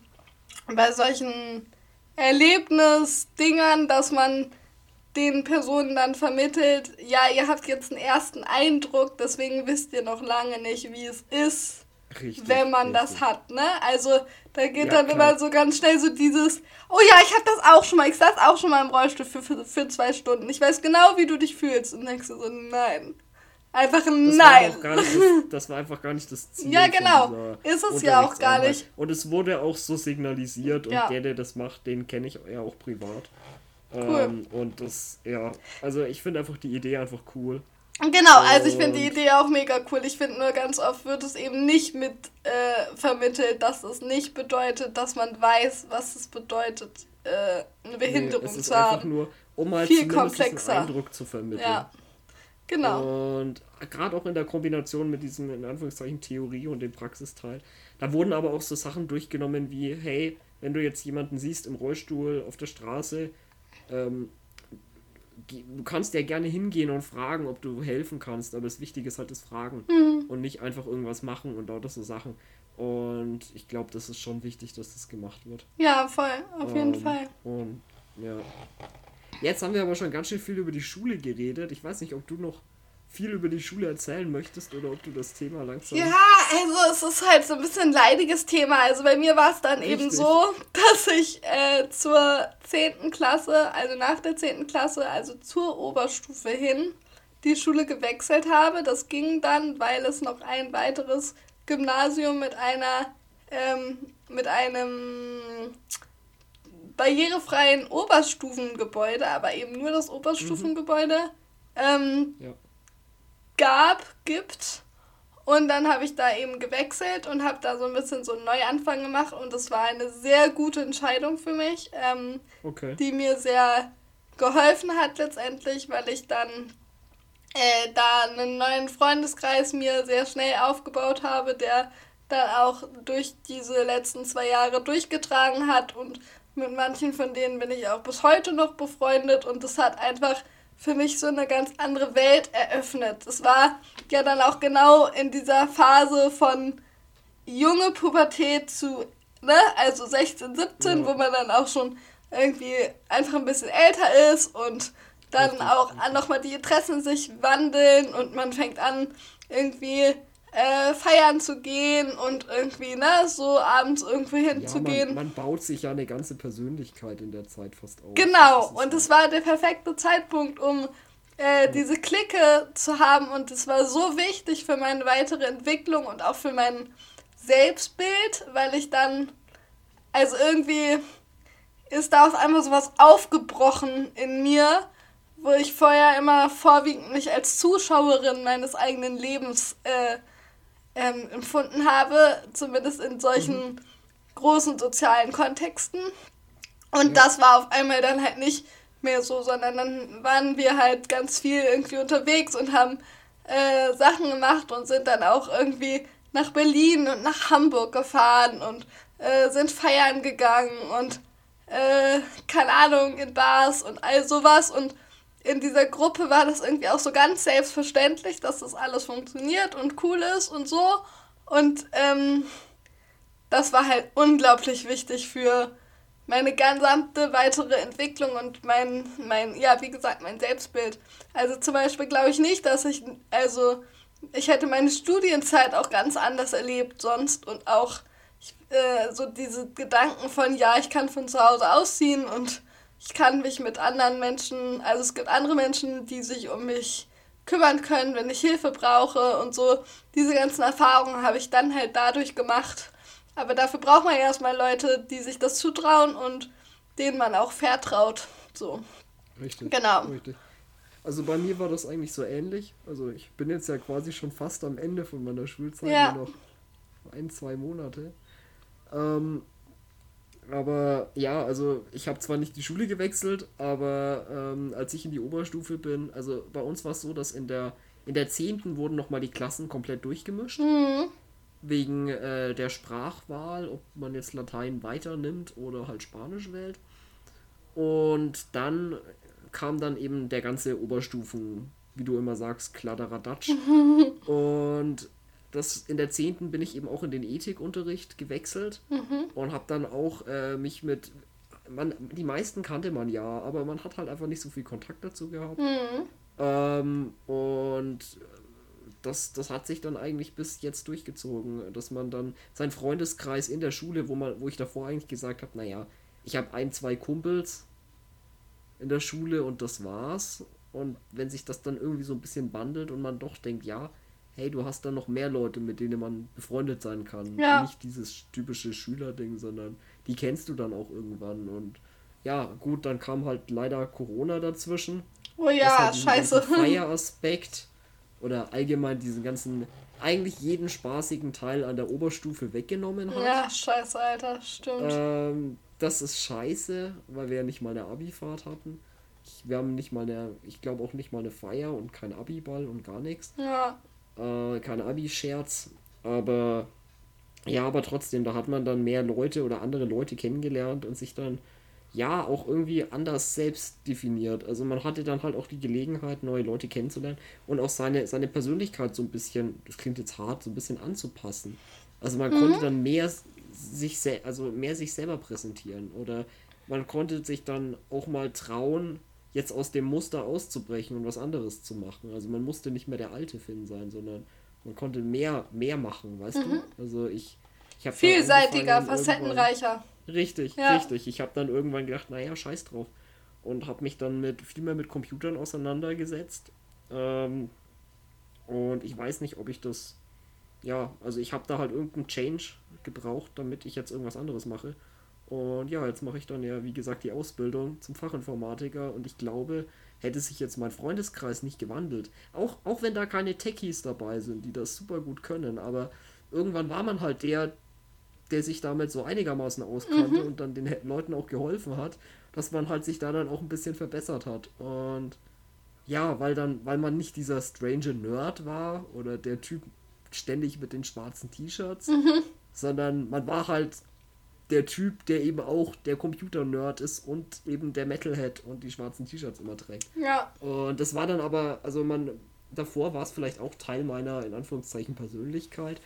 bei solchen Erlebnisdingern, dass man den Personen dann vermittelt, ja, ihr habt jetzt einen ersten Eindruck, deswegen wisst ihr noch lange nicht, wie es ist, richtig, wenn man richtig. das hat, ne? Also da geht ja, dann klar. immer so ganz schnell so dieses, oh ja, ich habe das auch schon mal, ich saß auch schon mal im Rollstuhl für, für, für zwei Stunden, ich weiß genau, wie du dich fühlst und denkst du so, nein. Einfach ein das Nein. War das, das, war einfach gar nicht das [LAUGHS] Ziel. Ja, genau. Ist es ja auch gar nicht. Und es wurde auch so signalisiert und ja. der, der das macht, den kenne ich ja auch privat. Cool. Ähm, und das, ja, also ich finde einfach die Idee einfach cool. Genau, also ich finde die Idee auch mega cool. Ich finde nur ganz oft wird es eben nicht mit äh, vermittelt, dass es nicht bedeutet, dass man weiß, was es bedeutet, äh, eine Behinderung nee, es ist zu haben. Einfach nur, um halt Viel komplexer. einen Eindruck zu vermitteln. Ja. Genau. Und gerade auch in der Kombination mit diesem, in Anführungszeichen, Theorie und dem Praxisteil. Da wurden aber auch so Sachen durchgenommen wie, hey, wenn du jetzt jemanden siehst im Rollstuhl auf der Straße, ähm, du kannst ja gerne hingehen und fragen, ob du helfen kannst, aber das Wichtige ist halt das Fragen mhm. und nicht einfach irgendwas machen und lauter so Sachen. Und ich glaube, das ist schon wichtig, dass das gemacht wird. Ja, voll, auf jeden ähm, Fall. Und Ja. Jetzt haben wir aber schon ganz schön viel über die Schule geredet. Ich weiß nicht, ob du noch viel über die Schule erzählen möchtest oder ob du das Thema langsam. Ja, also es ist halt so ein bisschen ein leidiges Thema. Also bei mir war es dann Richtig. eben so, dass ich äh, zur 10. Klasse, also nach der 10. Klasse, also zur Oberstufe hin, die Schule gewechselt habe. Das ging dann, weil es noch ein weiteres Gymnasium mit einer ähm, mit einem barrierefreien Oberstufengebäude, aber eben nur das Oberstufengebäude ähm, ja. gab, gibt. Und dann habe ich da eben gewechselt und habe da so ein bisschen so einen Neuanfang gemacht und das war eine sehr gute Entscheidung für mich, ähm, okay. die mir sehr geholfen hat letztendlich, weil ich dann äh, da einen neuen Freundeskreis mir sehr schnell aufgebaut habe, der dann auch durch diese letzten zwei Jahre durchgetragen hat und mit manchen von denen bin ich auch bis heute noch befreundet und das hat einfach für mich so eine ganz andere Welt eröffnet. Es war ja dann auch genau in dieser Phase von junge Pubertät zu, ne, also 16, 17, ja. wo man dann auch schon irgendwie einfach ein bisschen älter ist und dann auch nochmal die Interessen sich wandeln und man fängt an, irgendwie äh, feiern zu gehen und irgendwie, ne, so abends irgendwo hinzugehen. Ja, man, man, baut sich ja eine ganze Persönlichkeit in der Zeit fast auf. Genau, und es war der perfekte Zeitpunkt, um äh, ja. diese Clique zu haben und es war so wichtig für meine weitere Entwicklung und auch für mein Selbstbild, weil ich dann, also irgendwie ist da auf einmal sowas aufgebrochen in mir, wo ich vorher immer vorwiegend mich als Zuschauerin meines eigenen Lebens äh, ähm, empfunden habe, zumindest in solchen mhm. großen sozialen Kontexten. Und ja. das war auf einmal dann halt nicht mehr so, sondern dann waren wir halt ganz viel irgendwie unterwegs und haben äh, Sachen gemacht und sind dann auch irgendwie nach Berlin und nach Hamburg gefahren und äh, sind feiern gegangen und äh, keine Ahnung in Bars und all sowas und in dieser Gruppe war das irgendwie auch so ganz selbstverständlich, dass das alles funktioniert und cool ist und so. Und ähm, das war halt unglaublich wichtig für meine gesamte weitere Entwicklung und mein, mein, ja, wie gesagt, mein Selbstbild. Also zum Beispiel glaube ich nicht, dass ich, also ich hätte meine Studienzeit auch ganz anders erlebt sonst und auch ich, äh, so diese Gedanken von, ja, ich kann von zu Hause ausziehen und ich kann mich mit anderen Menschen, also es gibt andere Menschen, die sich um mich kümmern können, wenn ich Hilfe brauche und so. Diese ganzen Erfahrungen habe ich dann halt dadurch gemacht. Aber dafür braucht man erstmal Leute, die sich das zutrauen und denen man auch vertraut. So. Richtig. Genau. Richtig. Also bei mir war das eigentlich so ähnlich. Also ich bin jetzt ja quasi schon fast am Ende von meiner Schulzeit, ja. noch ein, zwei Monate. Ähm, aber ja, also ich habe zwar nicht die Schule gewechselt, aber ähm, als ich in die Oberstufe bin, also bei uns war es so, dass in der in der 10. wurden nochmal die Klassen komplett durchgemischt. Mhm. Wegen äh, der Sprachwahl, ob man jetzt Latein weiternimmt oder halt Spanisch wählt. Und dann kam dann eben der ganze Oberstufen, wie du immer sagst, Kladderadatsch. [LAUGHS] Und das in der 10. bin ich eben auch in den Ethikunterricht gewechselt mhm. und habe dann auch äh, mich mit man, die meisten kannte man ja, aber man hat halt einfach nicht so viel Kontakt dazu gehabt. Mhm. Ähm, und das, das hat sich dann eigentlich bis jetzt durchgezogen, dass man dann sein Freundeskreis in der Schule, wo man, wo ich davor eigentlich gesagt habe, naja, ich habe ein, zwei Kumpels in der Schule und das war's. Und wenn sich das dann irgendwie so ein bisschen bandelt und man doch denkt, ja, hey, du hast dann noch mehr Leute, mit denen man befreundet sein kann. Ja. Nicht dieses typische Schülerding, sondern die kennst du dann auch irgendwann. Und ja, gut, dann kam halt leider Corona dazwischen. Oh ja, halt scheiße. [LAUGHS] Feieraspekt oder allgemein diesen ganzen, eigentlich jeden spaßigen Teil an der Oberstufe weggenommen hat. Ja, scheiße, Alter, stimmt. Ähm, das ist scheiße, weil wir ja nicht mal eine Abifahrt hatten. Ich, wir haben nicht mal eine, ich glaube auch nicht mal eine Feier und kein Abiball und gar nichts. Ja. Äh, kein Abi-Scherz, aber ja, aber trotzdem, da hat man dann mehr Leute oder andere Leute kennengelernt und sich dann ja auch irgendwie anders selbst definiert. Also man hatte dann halt auch die Gelegenheit, neue Leute kennenzulernen und auch seine, seine Persönlichkeit so ein bisschen, das klingt jetzt hart, so ein bisschen anzupassen. Also man mhm. konnte dann mehr sich also mehr sich selber präsentieren oder man konnte sich dann auch mal trauen, jetzt aus dem Muster auszubrechen und was anderes zu machen. Also man musste nicht mehr der alte Finn sein, sondern man konnte mehr, mehr machen, weißt mhm. du? Also ich, ich habe vielseitiger, facettenreicher. Richtig, ja. richtig. Ich habe dann irgendwann gedacht, naja, scheiß drauf. Und habe mich dann mit viel mehr mit Computern auseinandergesetzt. Ähm, und ich weiß nicht, ob ich das. Ja, also ich habe da halt irgendeinen Change gebraucht, damit ich jetzt irgendwas anderes mache. Und ja, jetzt mache ich dann ja, wie gesagt, die Ausbildung zum Fachinformatiker und ich glaube, hätte sich jetzt mein Freundeskreis nicht gewandelt, auch, auch wenn da keine Techies dabei sind, die das super gut können, aber irgendwann war man halt der, der sich damit so einigermaßen auskannte mhm. und dann den Leuten auch geholfen hat, dass man halt sich da dann auch ein bisschen verbessert hat. Und ja, weil dann, weil man nicht dieser strange Nerd war oder der Typ ständig mit den schwarzen T-Shirts, mhm. sondern man war halt der Typ, der eben auch der Computer-Nerd ist und eben der Metalhead und die schwarzen T-Shirts immer trägt. Ja. Und das war dann aber, also man, davor war es vielleicht auch Teil meiner, in Anführungszeichen, Persönlichkeit.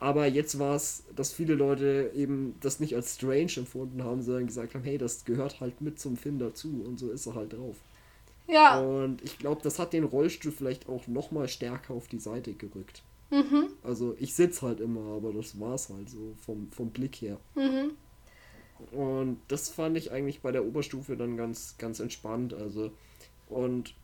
Aber jetzt war es, dass viele Leute eben das nicht als strange empfunden haben, sondern gesagt haben, hey, das gehört halt mit zum Finn dazu und so ist er halt drauf. Ja. Und ich glaube, das hat den Rollstuhl vielleicht auch nochmal stärker auf die Seite gerückt. Mhm. Also ich sitze halt immer, aber das war es halt so vom, vom Blick her. Mhm. Und das fand ich eigentlich bei der Oberstufe dann ganz, ganz entspannt. Also, und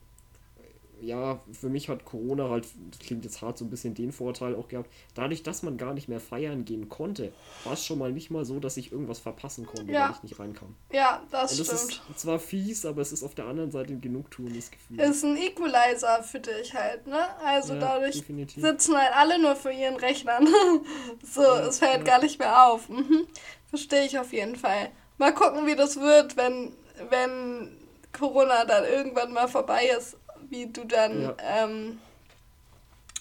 ja, für mich hat Corona halt, das klingt jetzt hart, so ein bisschen den Vorteil auch gehabt. Dadurch, dass man gar nicht mehr feiern gehen konnte, war es schon mal nicht mal so, dass ich irgendwas verpassen konnte, ja. weil ich nicht reinkam. Ja, das, Und das stimmt. Ist zwar fies, aber es ist auf der anderen Seite ein genugtuendes Gefühl. Ist ein Equalizer für dich halt, ne? Also ja, dadurch definitiv. sitzen halt alle nur für ihren Rechnern. [LAUGHS] so, ja, es fällt gar nicht mehr auf. Mhm. Verstehe ich auf jeden Fall. Mal gucken, wie das wird, wenn, wenn Corona dann irgendwann mal vorbei ist wie du dann, ja. Ähm,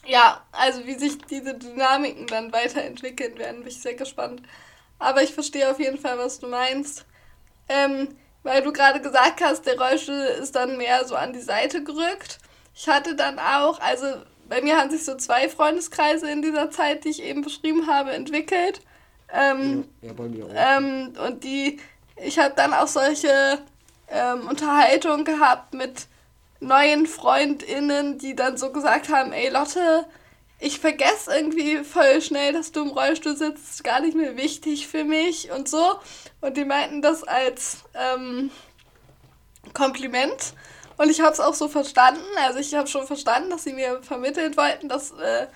ja, also wie sich diese Dynamiken dann weiterentwickeln werden, bin ich sehr gespannt. Aber ich verstehe auf jeden Fall, was du meinst. Ähm, weil du gerade gesagt hast, der Rollstuhl ist dann mehr so an die Seite gerückt. Ich hatte dann auch, also bei mir haben sich so zwei Freundeskreise in dieser Zeit, die ich eben beschrieben habe, entwickelt. Ähm, ja, ja, bei mir auch. Ähm, und die, ich habe dann auch solche ähm, Unterhaltungen gehabt mit neuen FreundInnen, die dann so gesagt haben, ey Lotte, ich vergesse irgendwie voll schnell, dass du im Rollstuhl sitzt, gar nicht mehr wichtig für mich und so. Und die meinten das als ähm, Kompliment. Und ich habe es auch so verstanden. Also ich habe schon verstanden, dass sie mir vermitteln wollten, dass äh,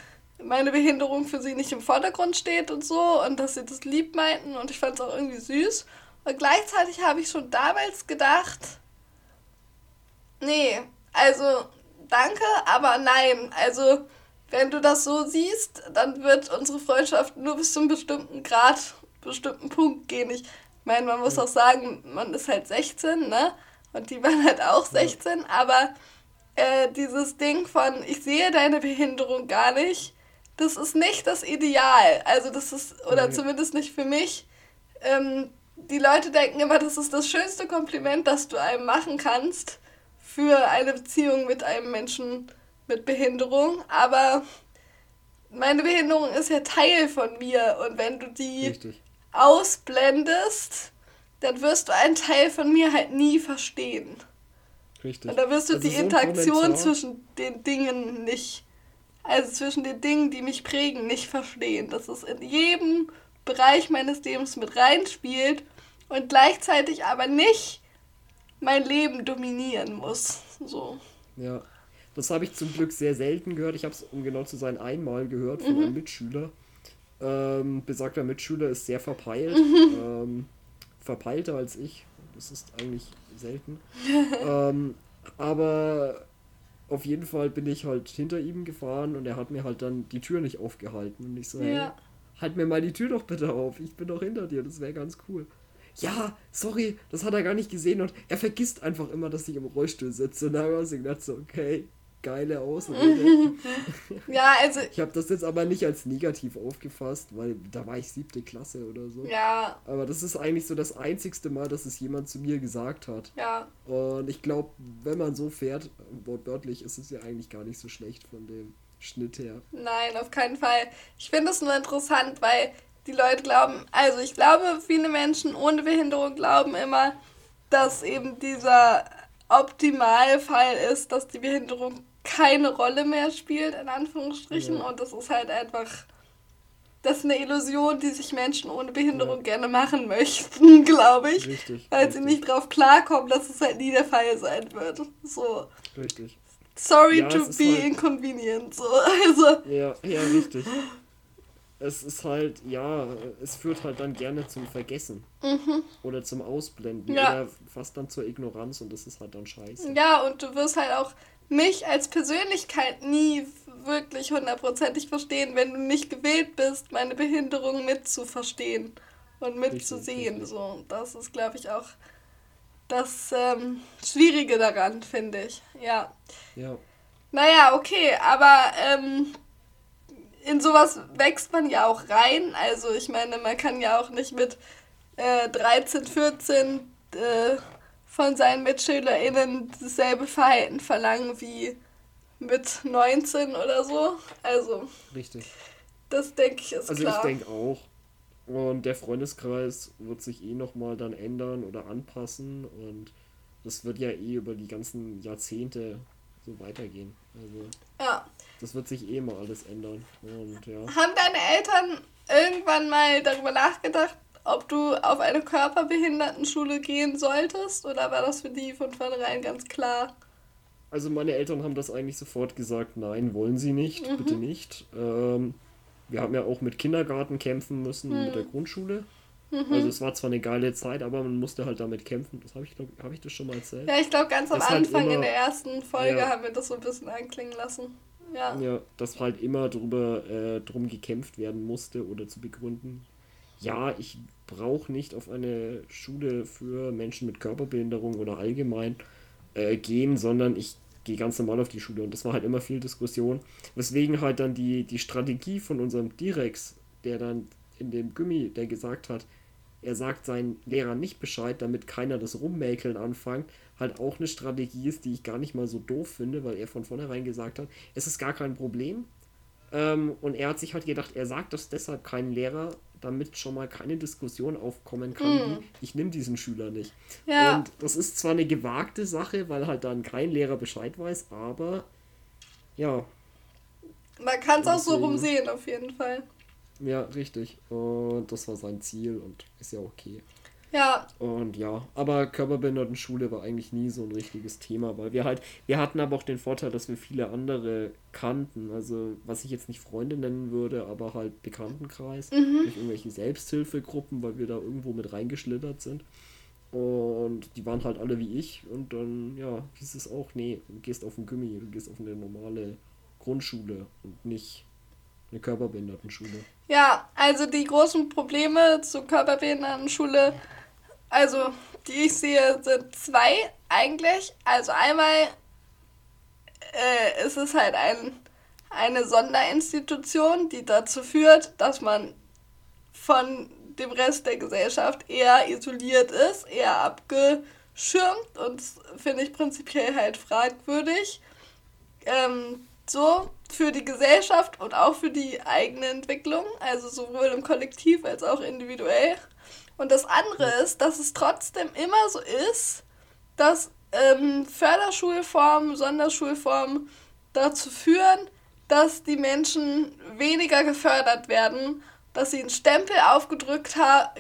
meine Behinderung für sie nicht im Vordergrund steht und so. Und dass sie das lieb meinten. Und ich fand es auch irgendwie süß. Und gleichzeitig habe ich schon damals gedacht, nee, also, danke, aber nein. Also, wenn du das so siehst, dann wird unsere Freundschaft nur bis zu einem bestimmten Grad, bestimmten Punkt gehen. Ich meine, man muss auch sagen, man ist halt 16, ne? Und die waren halt auch 16, ja. aber äh, dieses Ding von, ich sehe deine Behinderung gar nicht, das ist nicht das Ideal. Also das ist, oder zumindest nicht für mich. Ähm, die Leute denken immer, das ist das schönste Kompliment, das du einem machen kannst für eine Beziehung mit einem Menschen mit Behinderung, aber meine Behinderung ist ja Teil von mir und wenn du die Richtig. ausblendest, dann wirst du einen Teil von mir halt nie verstehen. Richtig. Und da wirst du das die Interaktion zwischen den Dingen nicht, also zwischen den Dingen, die mich prägen, nicht verstehen. Dass es in jedem Bereich meines Lebens mit reinspielt und gleichzeitig aber nicht mein Leben dominieren muss. So. Ja. Das habe ich zum Glück sehr selten gehört. Ich habe es, um genau zu sein, einmal gehört von mhm. einem Mitschüler. Ähm, besagter Mitschüler ist sehr verpeilt. Mhm. Ähm, verpeilter als ich. Das ist eigentlich selten. [LAUGHS] ähm, aber auf jeden Fall bin ich halt hinter ihm gefahren und er hat mir halt dann die Tür nicht aufgehalten. Und ich so, ja. hey, halt mir mal die Tür doch bitte auf. Ich bin doch hinter dir, das wäre ganz cool ja, sorry, das hat er gar nicht gesehen und er vergisst einfach immer, dass ich im Rollstuhl sitze. Und da habe ich gedacht, so, okay, geile Ausrede. [LAUGHS] ja, also. Ich habe das jetzt aber nicht als negativ aufgefasst, weil da war ich siebte Klasse oder so. Ja. Aber das ist eigentlich so das einzigste Mal, dass es jemand zu mir gesagt hat. Ja. Und ich glaube, wenn man so fährt, wortwörtlich, ist es ja eigentlich gar nicht so schlecht von dem Schnitt her. Nein, auf keinen Fall. Ich finde es nur interessant, weil die Leute glauben, also ich glaube, viele Menschen ohne Behinderung glauben immer, dass eben dieser Optimalfall ist, dass die Behinderung keine Rolle mehr spielt, in Anführungsstrichen. Ja. Und das ist halt einfach, das ist eine Illusion, die sich Menschen ohne Behinderung ja. gerne machen [LAUGHS] möchten, glaube ich. Richtig. Weil richtig. sie nicht drauf klarkommen, dass es halt nie der Fall sein wird. So. Richtig. Sorry ja, to be halt inconvenient. So. [LAUGHS] Also. Ja, ja, richtig. [LAUGHS] es ist halt, ja, es führt halt dann gerne zum Vergessen. Mhm. Oder zum Ausblenden. Ja. Oder fast dann zur Ignoranz und das ist halt dann scheiße. Ja, und du wirst halt auch mich als Persönlichkeit nie wirklich hundertprozentig verstehen, wenn du nicht gewillt bist, meine Behinderung mitzuverstehen und mitzusehen. Richtig, So, das ist, glaube ich, auch das ähm, Schwierige daran, finde ich. Ja. Ja. Naja, okay, aber ähm, in sowas wächst man ja auch rein. Also ich meine, man kann ja auch nicht mit äh, 13, 14 äh, von seinen MitschülerInnen dasselbe Verhalten verlangen wie mit 19 oder so. Also. Richtig. Das denke ich ist also klar. Also ich denke auch. Und der Freundeskreis wird sich eh nochmal dann ändern oder anpassen. Und das wird ja eh über die ganzen Jahrzehnte so weitergehen. Also ja. Das wird sich eh mal alles ändern. Und, ja. Haben deine Eltern irgendwann mal darüber nachgedacht, ob du auf eine Körperbehindertenschule gehen solltest oder war das für die von vornherein ganz klar? Also meine Eltern haben das eigentlich sofort gesagt, nein, wollen sie nicht, mhm. bitte nicht. Ähm, wir haben ja auch mit Kindergarten kämpfen müssen, mhm. mit der Grundschule. Mhm. Also es war zwar eine geile Zeit, aber man musste halt damit kämpfen. Das habe ich, glaube habe ich das schon mal erzählt. Ja, ich glaube ganz am das halt Anfang halt immer, in der ersten Folge ja, haben wir das so ein bisschen anklingen lassen. Ja. Ja, dass halt immer drüber äh, drum gekämpft werden musste oder zu begründen. Ja, ich brauche nicht auf eine Schule für Menschen mit Körperbehinderung oder allgemein äh, gehen, sondern ich gehe ganz normal auf die Schule. Und das war halt immer viel Diskussion. Weswegen halt dann die, die Strategie von unserem Direx, der dann in dem Gummi, der gesagt hat, er sagt seinen Lehrern nicht Bescheid, damit keiner das Rummäkeln anfängt, halt auch eine Strategie ist, die ich gar nicht mal so doof finde, weil er von vornherein gesagt hat, es ist gar kein Problem. Ähm, und er hat sich halt gedacht, er sagt das deshalb keinen Lehrer, damit schon mal keine Diskussion aufkommen kann, mm. wie ich nehme diesen Schüler nicht. Ja. Und das ist zwar eine gewagte Sache, weil halt dann kein Lehrer Bescheid weiß, aber ja. Man kann es auch so rumsehen, auf jeden Fall. Ja, richtig. Und das war sein Ziel und ist ja okay. Ja. Und ja, aber Körperbehindertenschule war eigentlich nie so ein richtiges Thema, weil wir halt, wir hatten aber auch den Vorteil, dass wir viele andere kannten. Also, was ich jetzt nicht Freunde nennen würde, aber halt Bekanntenkreis. Mhm. Durch irgendwelche Selbsthilfegruppen, weil wir da irgendwo mit reingeschlittert sind. Und die waren halt alle wie ich. Und dann, ja, hieß es auch, nee, du gehst auf den Gummi, du gehst auf eine normale Grundschule und nicht eine Körperbehindertenschule. Ja, also die großen Probleme zur Körperbehindertenschule also, die ich sehe, sind zwei eigentlich. Also einmal äh, ist es halt ein, eine Sonderinstitution, die dazu führt, dass man von dem Rest der Gesellschaft eher isoliert ist, eher abgeschirmt und finde ich prinzipiell halt fragwürdig. Ähm, so für die Gesellschaft und auch für die eigene Entwicklung, also sowohl im Kollektiv als auch individuell. Und das andere ist, dass es trotzdem immer so ist, dass ähm, Förderschulformen, Sonderschulformen dazu führen, dass die Menschen weniger gefördert werden, dass sie einen Stempel aufgedrückt ha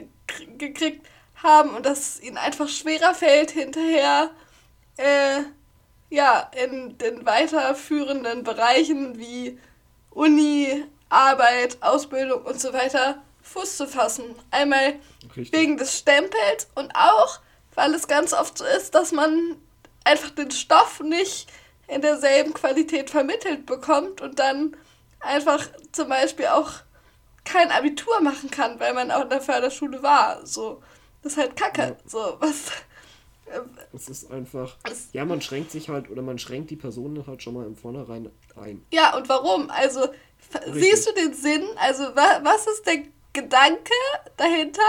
gekriegt haben und dass es ihnen einfach schwerer fällt, hinterher äh, ja, in den weiterführenden Bereichen wie Uni, Arbeit, Ausbildung und so weiter Fuß zu fassen. Einmal Richtig. wegen des Stempels und auch, weil es ganz oft so ist, dass man einfach den Stoff nicht in derselben Qualität vermittelt bekommt und dann einfach zum Beispiel auch kein Abitur machen kann, weil man auch in der Förderschule war. So, das ist halt Kacke. Ja. So, was. Es ist einfach. Ja, man schränkt sich halt oder man schränkt die Personen halt schon mal im Vornherein ein. Ja, und warum? Also, Richtig. siehst du den Sinn? Also, was ist der Gedanke dahinter,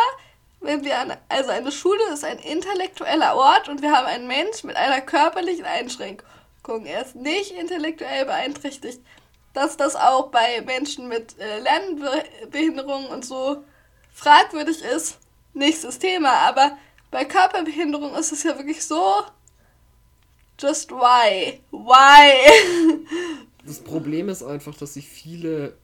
wenn wir an, also eine Schule ist ein intellektueller Ort und wir haben einen Mensch mit einer körperlichen Einschränkung. Er ist nicht intellektuell beeinträchtigt. Dass das auch bei Menschen mit äh, Lernbehinderungen und so fragwürdig ist, nächstes Thema. Aber bei Körperbehinderung ist es ja wirklich so. Just why? Why? [LAUGHS] das Problem ist einfach, dass sich viele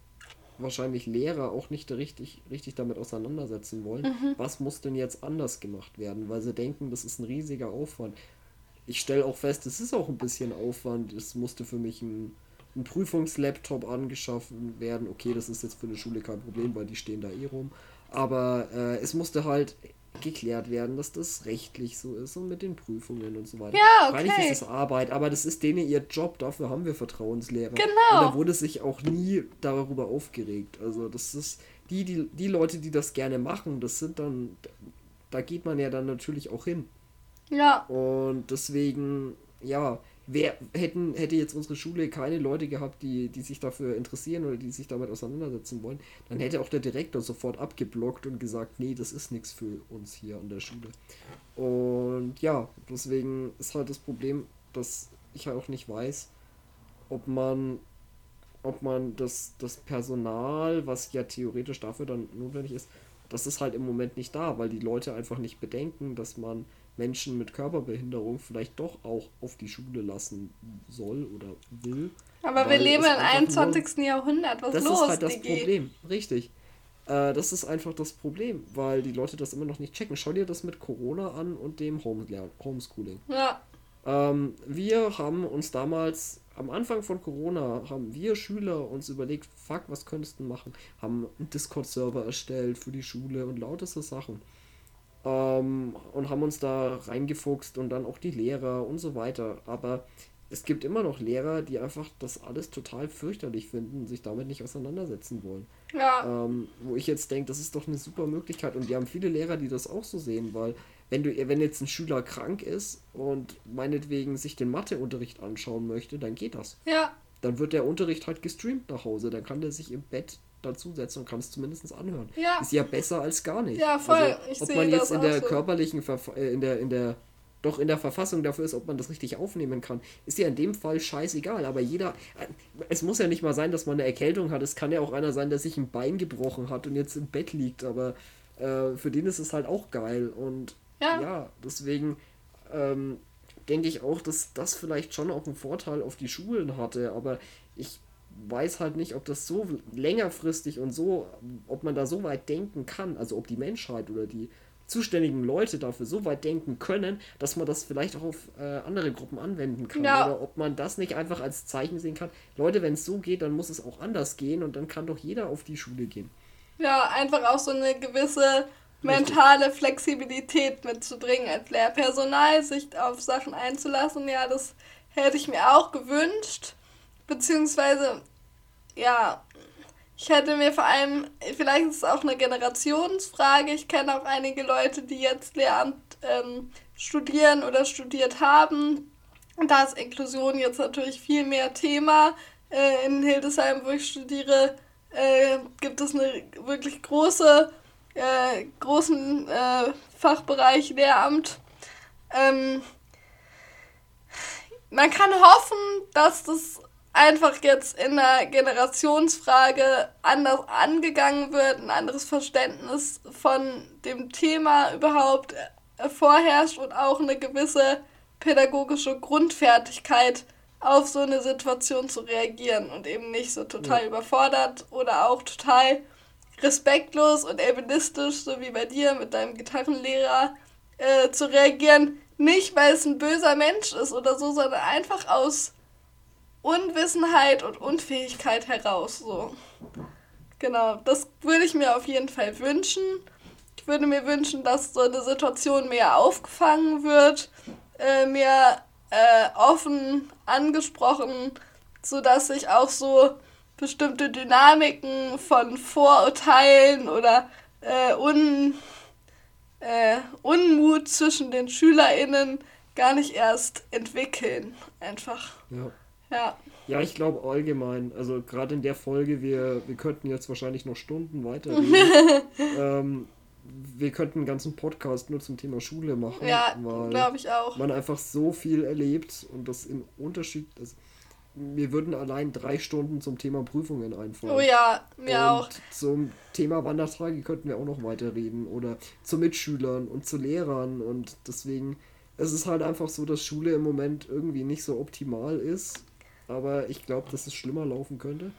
wahrscheinlich Lehrer auch nicht richtig, richtig damit auseinandersetzen wollen. Mhm. Was muss denn jetzt anders gemacht werden? Weil sie denken, das ist ein riesiger Aufwand. Ich stelle auch fest, es ist auch ein bisschen Aufwand. Es musste für mich ein, ein Prüfungslaptop angeschaffen werden. Okay, das ist jetzt für eine Schule kein Problem, weil die stehen da eh rum. Aber äh, es musste halt geklärt werden, dass das rechtlich so ist und mit den Prüfungen und so weiter. Ja, okay. Eigentlich ist es Arbeit, aber das ist denen ihr Job, dafür haben wir Vertrauenslehrer. Genau. Und da wurde sich auch nie darüber aufgeregt. Also das ist die, die, die Leute, die das gerne machen, das sind dann, da geht man ja dann natürlich auch hin. Ja. Und deswegen, ja, wer hätten, hätte jetzt unsere Schule keine Leute gehabt, die, die sich dafür interessieren oder die sich damit auseinandersetzen wollen, dann hätte auch der Direktor sofort abgeblockt und gesagt, nee, das ist nichts für uns hier an der Schule. Und ja, deswegen ist halt das Problem, dass ich halt auch nicht weiß, ob man ob man das, das Personal, was ja theoretisch dafür dann notwendig ist, das ist halt im Moment nicht da, weil die Leute einfach nicht bedenken, dass man Menschen mit Körperbehinderung vielleicht doch auch auf die Schule lassen soll oder will. Aber wir leben im 21. Nur, Jahrhundert, was das los? Das ist halt das Digi? Problem, richtig. Äh, das ist einfach das Problem, weil die Leute das immer noch nicht checken. Schau dir das mit Corona an und dem Home Homeschooling. Ja. Ähm, wir haben uns damals, am Anfang von Corona, haben wir Schüler uns überlegt, fuck, was könntest du machen? Haben einen Discord-Server erstellt für die Schule und lauter so Sachen. Ähm, und haben uns da reingefuchst und dann auch die Lehrer und so weiter. Aber es gibt immer noch Lehrer, die einfach das alles total fürchterlich finden und sich damit nicht auseinandersetzen wollen. Ja. Ähm, wo ich jetzt denke, das ist doch eine super Möglichkeit. Und wir haben viele Lehrer, die das auch so sehen, weil wenn du, wenn jetzt ein Schüler krank ist und meinetwegen sich den Matheunterricht anschauen möchte, dann geht das. Ja. Dann wird der Unterricht halt gestreamt nach Hause. Dann kann der sich im Bett dazusetzen und kann es zumindest anhören. Ja. Ist ja besser als gar nicht. Ja, voll. Also, ich ob man jetzt in der so. körperlichen, Verf äh, in der, in der, doch in der Verfassung dafür ist, ob man das richtig aufnehmen kann, ist ja in dem Fall scheißegal. Aber jeder, äh, es muss ja nicht mal sein, dass man eine Erkältung hat. Es kann ja auch einer sein, der sich ein Bein gebrochen hat und jetzt im Bett liegt. Aber äh, für den ist es halt auch geil. Und ja, ja deswegen ähm, denke ich auch, dass das vielleicht schon auch einen Vorteil auf die Schulen hatte. Aber ich weiß halt nicht, ob das so längerfristig und so, ob man da so weit denken kann, also ob die Menschheit oder die zuständigen Leute dafür so weit denken können, dass man das vielleicht auch auf äh, andere Gruppen anwenden kann. Ja. Oder ob man das nicht einfach als Zeichen sehen kann. Leute, wenn es so geht, dann muss es auch anders gehen und dann kann doch jeder auf die Schule gehen. Ja, einfach auch so eine gewisse mentale Richtig. Flexibilität mitzubringen als Lehrpersonal, sich auf Sachen einzulassen. Ja, das hätte ich mir auch gewünscht. Beziehungsweise, ja, ich hätte mir vor allem, vielleicht ist es auch eine Generationsfrage. Ich kenne auch einige Leute, die jetzt Lehramt ähm, studieren oder studiert haben. Da ist Inklusion jetzt natürlich viel mehr Thema. Äh, in Hildesheim, wo ich studiere, äh, gibt es eine wirklich große, äh, großen äh, Fachbereich Lehramt. Ähm, man kann hoffen, dass das einfach jetzt in der Generationsfrage anders angegangen wird, ein anderes Verständnis von dem Thema überhaupt äh, vorherrscht und auch eine gewisse pädagogische Grundfertigkeit auf so eine Situation zu reagieren und eben nicht so total ja. überfordert oder auch total respektlos und elbenistisch, so wie bei dir mit deinem Gitarrenlehrer, äh, zu reagieren. Nicht, weil es ein böser Mensch ist oder so, sondern einfach aus Unwissenheit und Unfähigkeit heraus. So. Genau, das würde ich mir auf jeden Fall wünschen. Ich würde mir wünschen, dass so eine Situation mehr aufgefangen wird, äh, mehr äh, offen angesprochen, sodass sich auch so bestimmte Dynamiken von Vorurteilen oder äh, Un, äh, Unmut zwischen den SchülerInnen gar nicht erst entwickeln. Einfach. Ja. Ja. Ja, ich glaube allgemein. Also gerade in der Folge, wir, wir könnten jetzt wahrscheinlich noch Stunden weiterreden. [LAUGHS] ähm, wir könnten einen ganzen Podcast nur zum Thema Schule machen. Ja, glaube ich auch. Man einfach so viel erlebt und das im Unterschied. Also mir würden allein drei Stunden zum Thema Prüfungen einfallen. Oh ja, mir und auch. Zum Thema Wandertage könnten wir auch noch weiterreden. Oder zu Mitschülern und zu Lehrern. Und deswegen, es ist halt einfach so, dass Schule im Moment irgendwie nicht so optimal ist. Aber ich glaube, dass es schlimmer laufen könnte.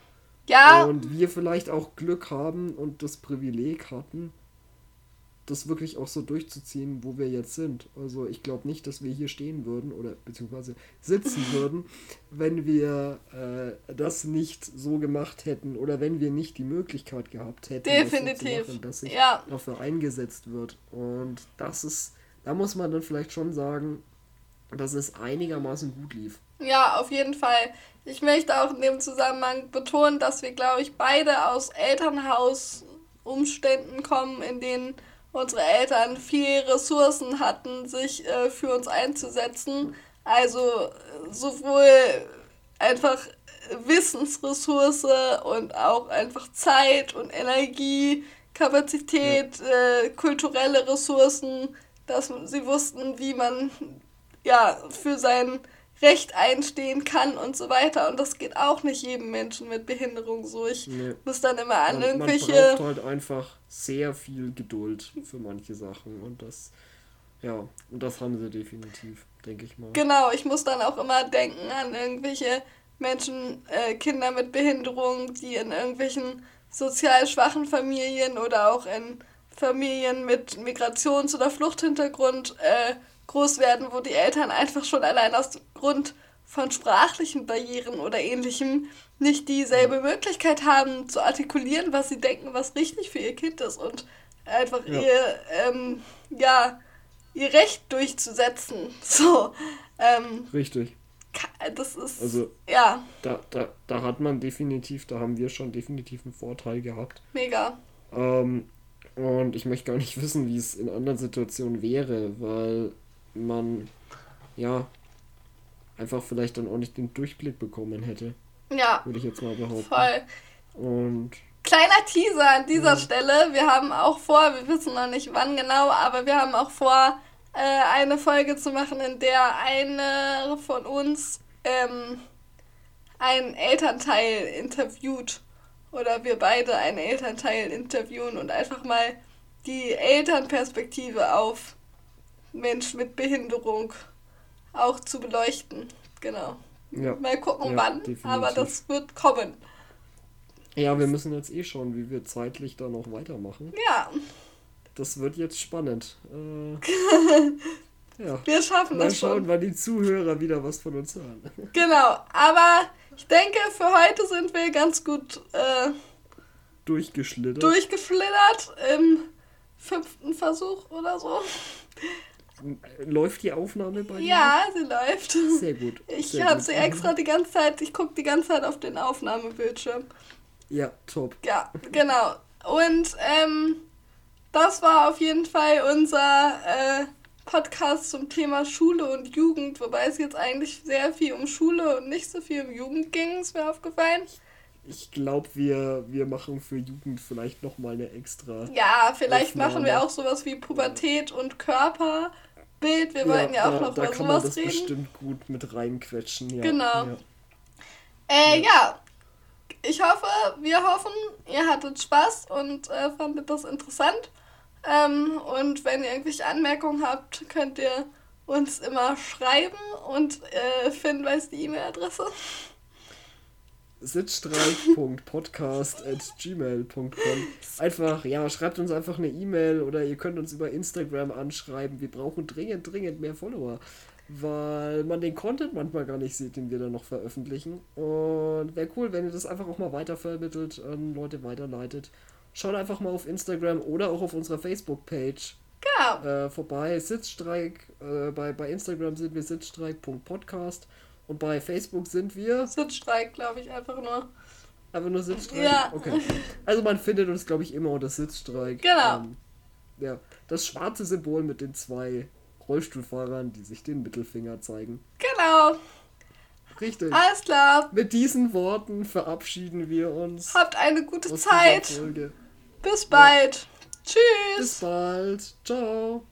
Ja. Und wir vielleicht auch Glück haben und das Privileg hatten, das wirklich auch so durchzuziehen, wo wir jetzt sind. Also ich glaube nicht, dass wir hier stehen würden oder beziehungsweise sitzen [LAUGHS] würden, wenn wir äh, das nicht so gemacht hätten oder wenn wir nicht die Möglichkeit gehabt hätten, Definitiv. Das so zu machen, dass sich Ja. dafür eingesetzt wird. Und das ist, da muss man dann vielleicht schon sagen, dass es einigermaßen gut lief. Ja, auf jeden Fall. Ich möchte auch in dem Zusammenhang betonen, dass wir, glaube ich, beide aus Elternhausumständen kommen, in denen unsere Eltern viel Ressourcen hatten, sich äh, für uns einzusetzen. Also äh, sowohl einfach Wissensressource und auch einfach Zeit und Energie, Kapazität, äh, kulturelle Ressourcen, dass sie wussten, wie man ja für sein Recht einstehen kann und so weiter. Und das geht auch nicht jedem Menschen mit Behinderung so. Ich Nee. muss dann immer an Man, man irgendwelche. braucht halt einfach sehr viel Geduld für manche Sachen und das, ja, und das haben sie definitiv, denke ich mal. Genau, ich muss dann auch immer denken an irgendwelche Menschen, äh, Kinder mit Behinderung, die in irgendwelchen sozial schwachen Familien oder auch in Familien mit Migrations- oder Fluchthintergrund äh, groß werden, wo die Eltern einfach schon allein aus Grund von sprachlichen Barrieren oder ähnlichem nicht dieselbe Möglichkeit haben zu artikulieren, was sie denken, was richtig für ihr Kind ist und einfach Ja. ihr, ähm, ja, ihr Recht durchzusetzen. [LAUGHS] So, ähm, Richtig. das ist, Also ja, da, da, da hat man definitiv, da haben wir schon definitiv einen Vorteil gehabt. mega. Ähm, und ich möchte gar nicht [LAUGHS] wissen, wie es in anderen Situationen wäre, weil man ja einfach vielleicht dann auch nicht den Durchblick bekommen hätte, Ja, würde ich jetzt mal behaupten. voll. Und Kleiner Teaser an dieser Mhm. Stelle. Wir haben auch vor, wir wissen noch nicht wann genau, aber wir haben auch vor, äh, eine Folge zu machen, in der eine von uns ähm, einen Elternteil interviewt. Oder wir beide einen Elternteil interviewen und einfach mal die Elternperspektive auf Mensch mit Behinderung auch zu beleuchten. Genau. ja. Mal gucken, Ja, wann, definitiv. aber das wird kommen. Ja, wir müssen jetzt eh schauen, wie wir zeitlich da noch weitermachen. Ja, Das wird jetzt spannend. Äh, [LAUGHS] ja. wir schaffen Mal das schauen, schon. wann die Zuhörer wieder was von uns hören. [LAUGHS] Genau, aber ich denke, für heute sind wir ganz gut äh, Durchgeschlittert. durchgeflittert im fünften Versuch oder so. Läuft die Aufnahme bei dir? Ja, sie läuft. Sehr gut. Ich habe sie extra die ganze Zeit, ich gucke die ganze Zeit auf den Aufnahmebildschirm. Ja, top. Ja, genau. Und ähm, das war auf jeden Fall unser äh, Podcast zum Thema Schule und Jugend, wobei es jetzt eigentlich sehr viel um Schule und nicht so viel um Jugend ging, ist mir aufgefallen. Ich glaube, wir, wir machen für Jugend vielleicht nochmal eine extra. Ja, vielleicht Aufnahme. machen wir auch sowas wie Pubertät und Körperbild. Wir wollten ja auch da, noch da über kann man sowas das reden. bestimmt gut mit reinquetschen. Ja. Genau. Ja. Äh, ja. Ich hoffe, wir hoffen, ihr hattet Spaß und äh, fandet das interessant. Ähm, und wenn ihr irgendwelche Anmerkungen habt, könnt ihr uns immer schreiben und äh, Finn weiß die E-Mail-Adresse. sitzstreik.podcast.gmail.com Einfach, ja, schreibt uns einfach eine E-Mail oder ihr könnt uns über Instagram anschreiben. Wir brauchen dringend, dringend mehr Follower. Weil man den Content manchmal gar nicht sieht, den wir dann noch veröffentlichen. Und wäre cool, wenn ihr das einfach auch mal weitervermittelt, an Leute weiterleitet. Schaut einfach mal auf Instagram oder auch auf unserer Facebook-Page Ja, äh, vorbei. Sitzstreik, äh, bei, bei Instagram sind wir sitzstreik.podcast und bei Facebook sind wir Sitzstreik, glaube ich, einfach nur. einfach nur Sitzstreik. Ja. Okay. Also man findet uns, glaube ich, immer unter Sitzstreik. Genau. Ähm, ja, das schwarze Symbol mit den zwei Rollstuhlfahrern, die sich den Mittelfinger zeigen. Genau. Richtig. Alles klar. Mit diesen Worten verabschieden wir uns Habt eine gute Zeit. Bis bald. Tschüss. Bis bald. Ciao.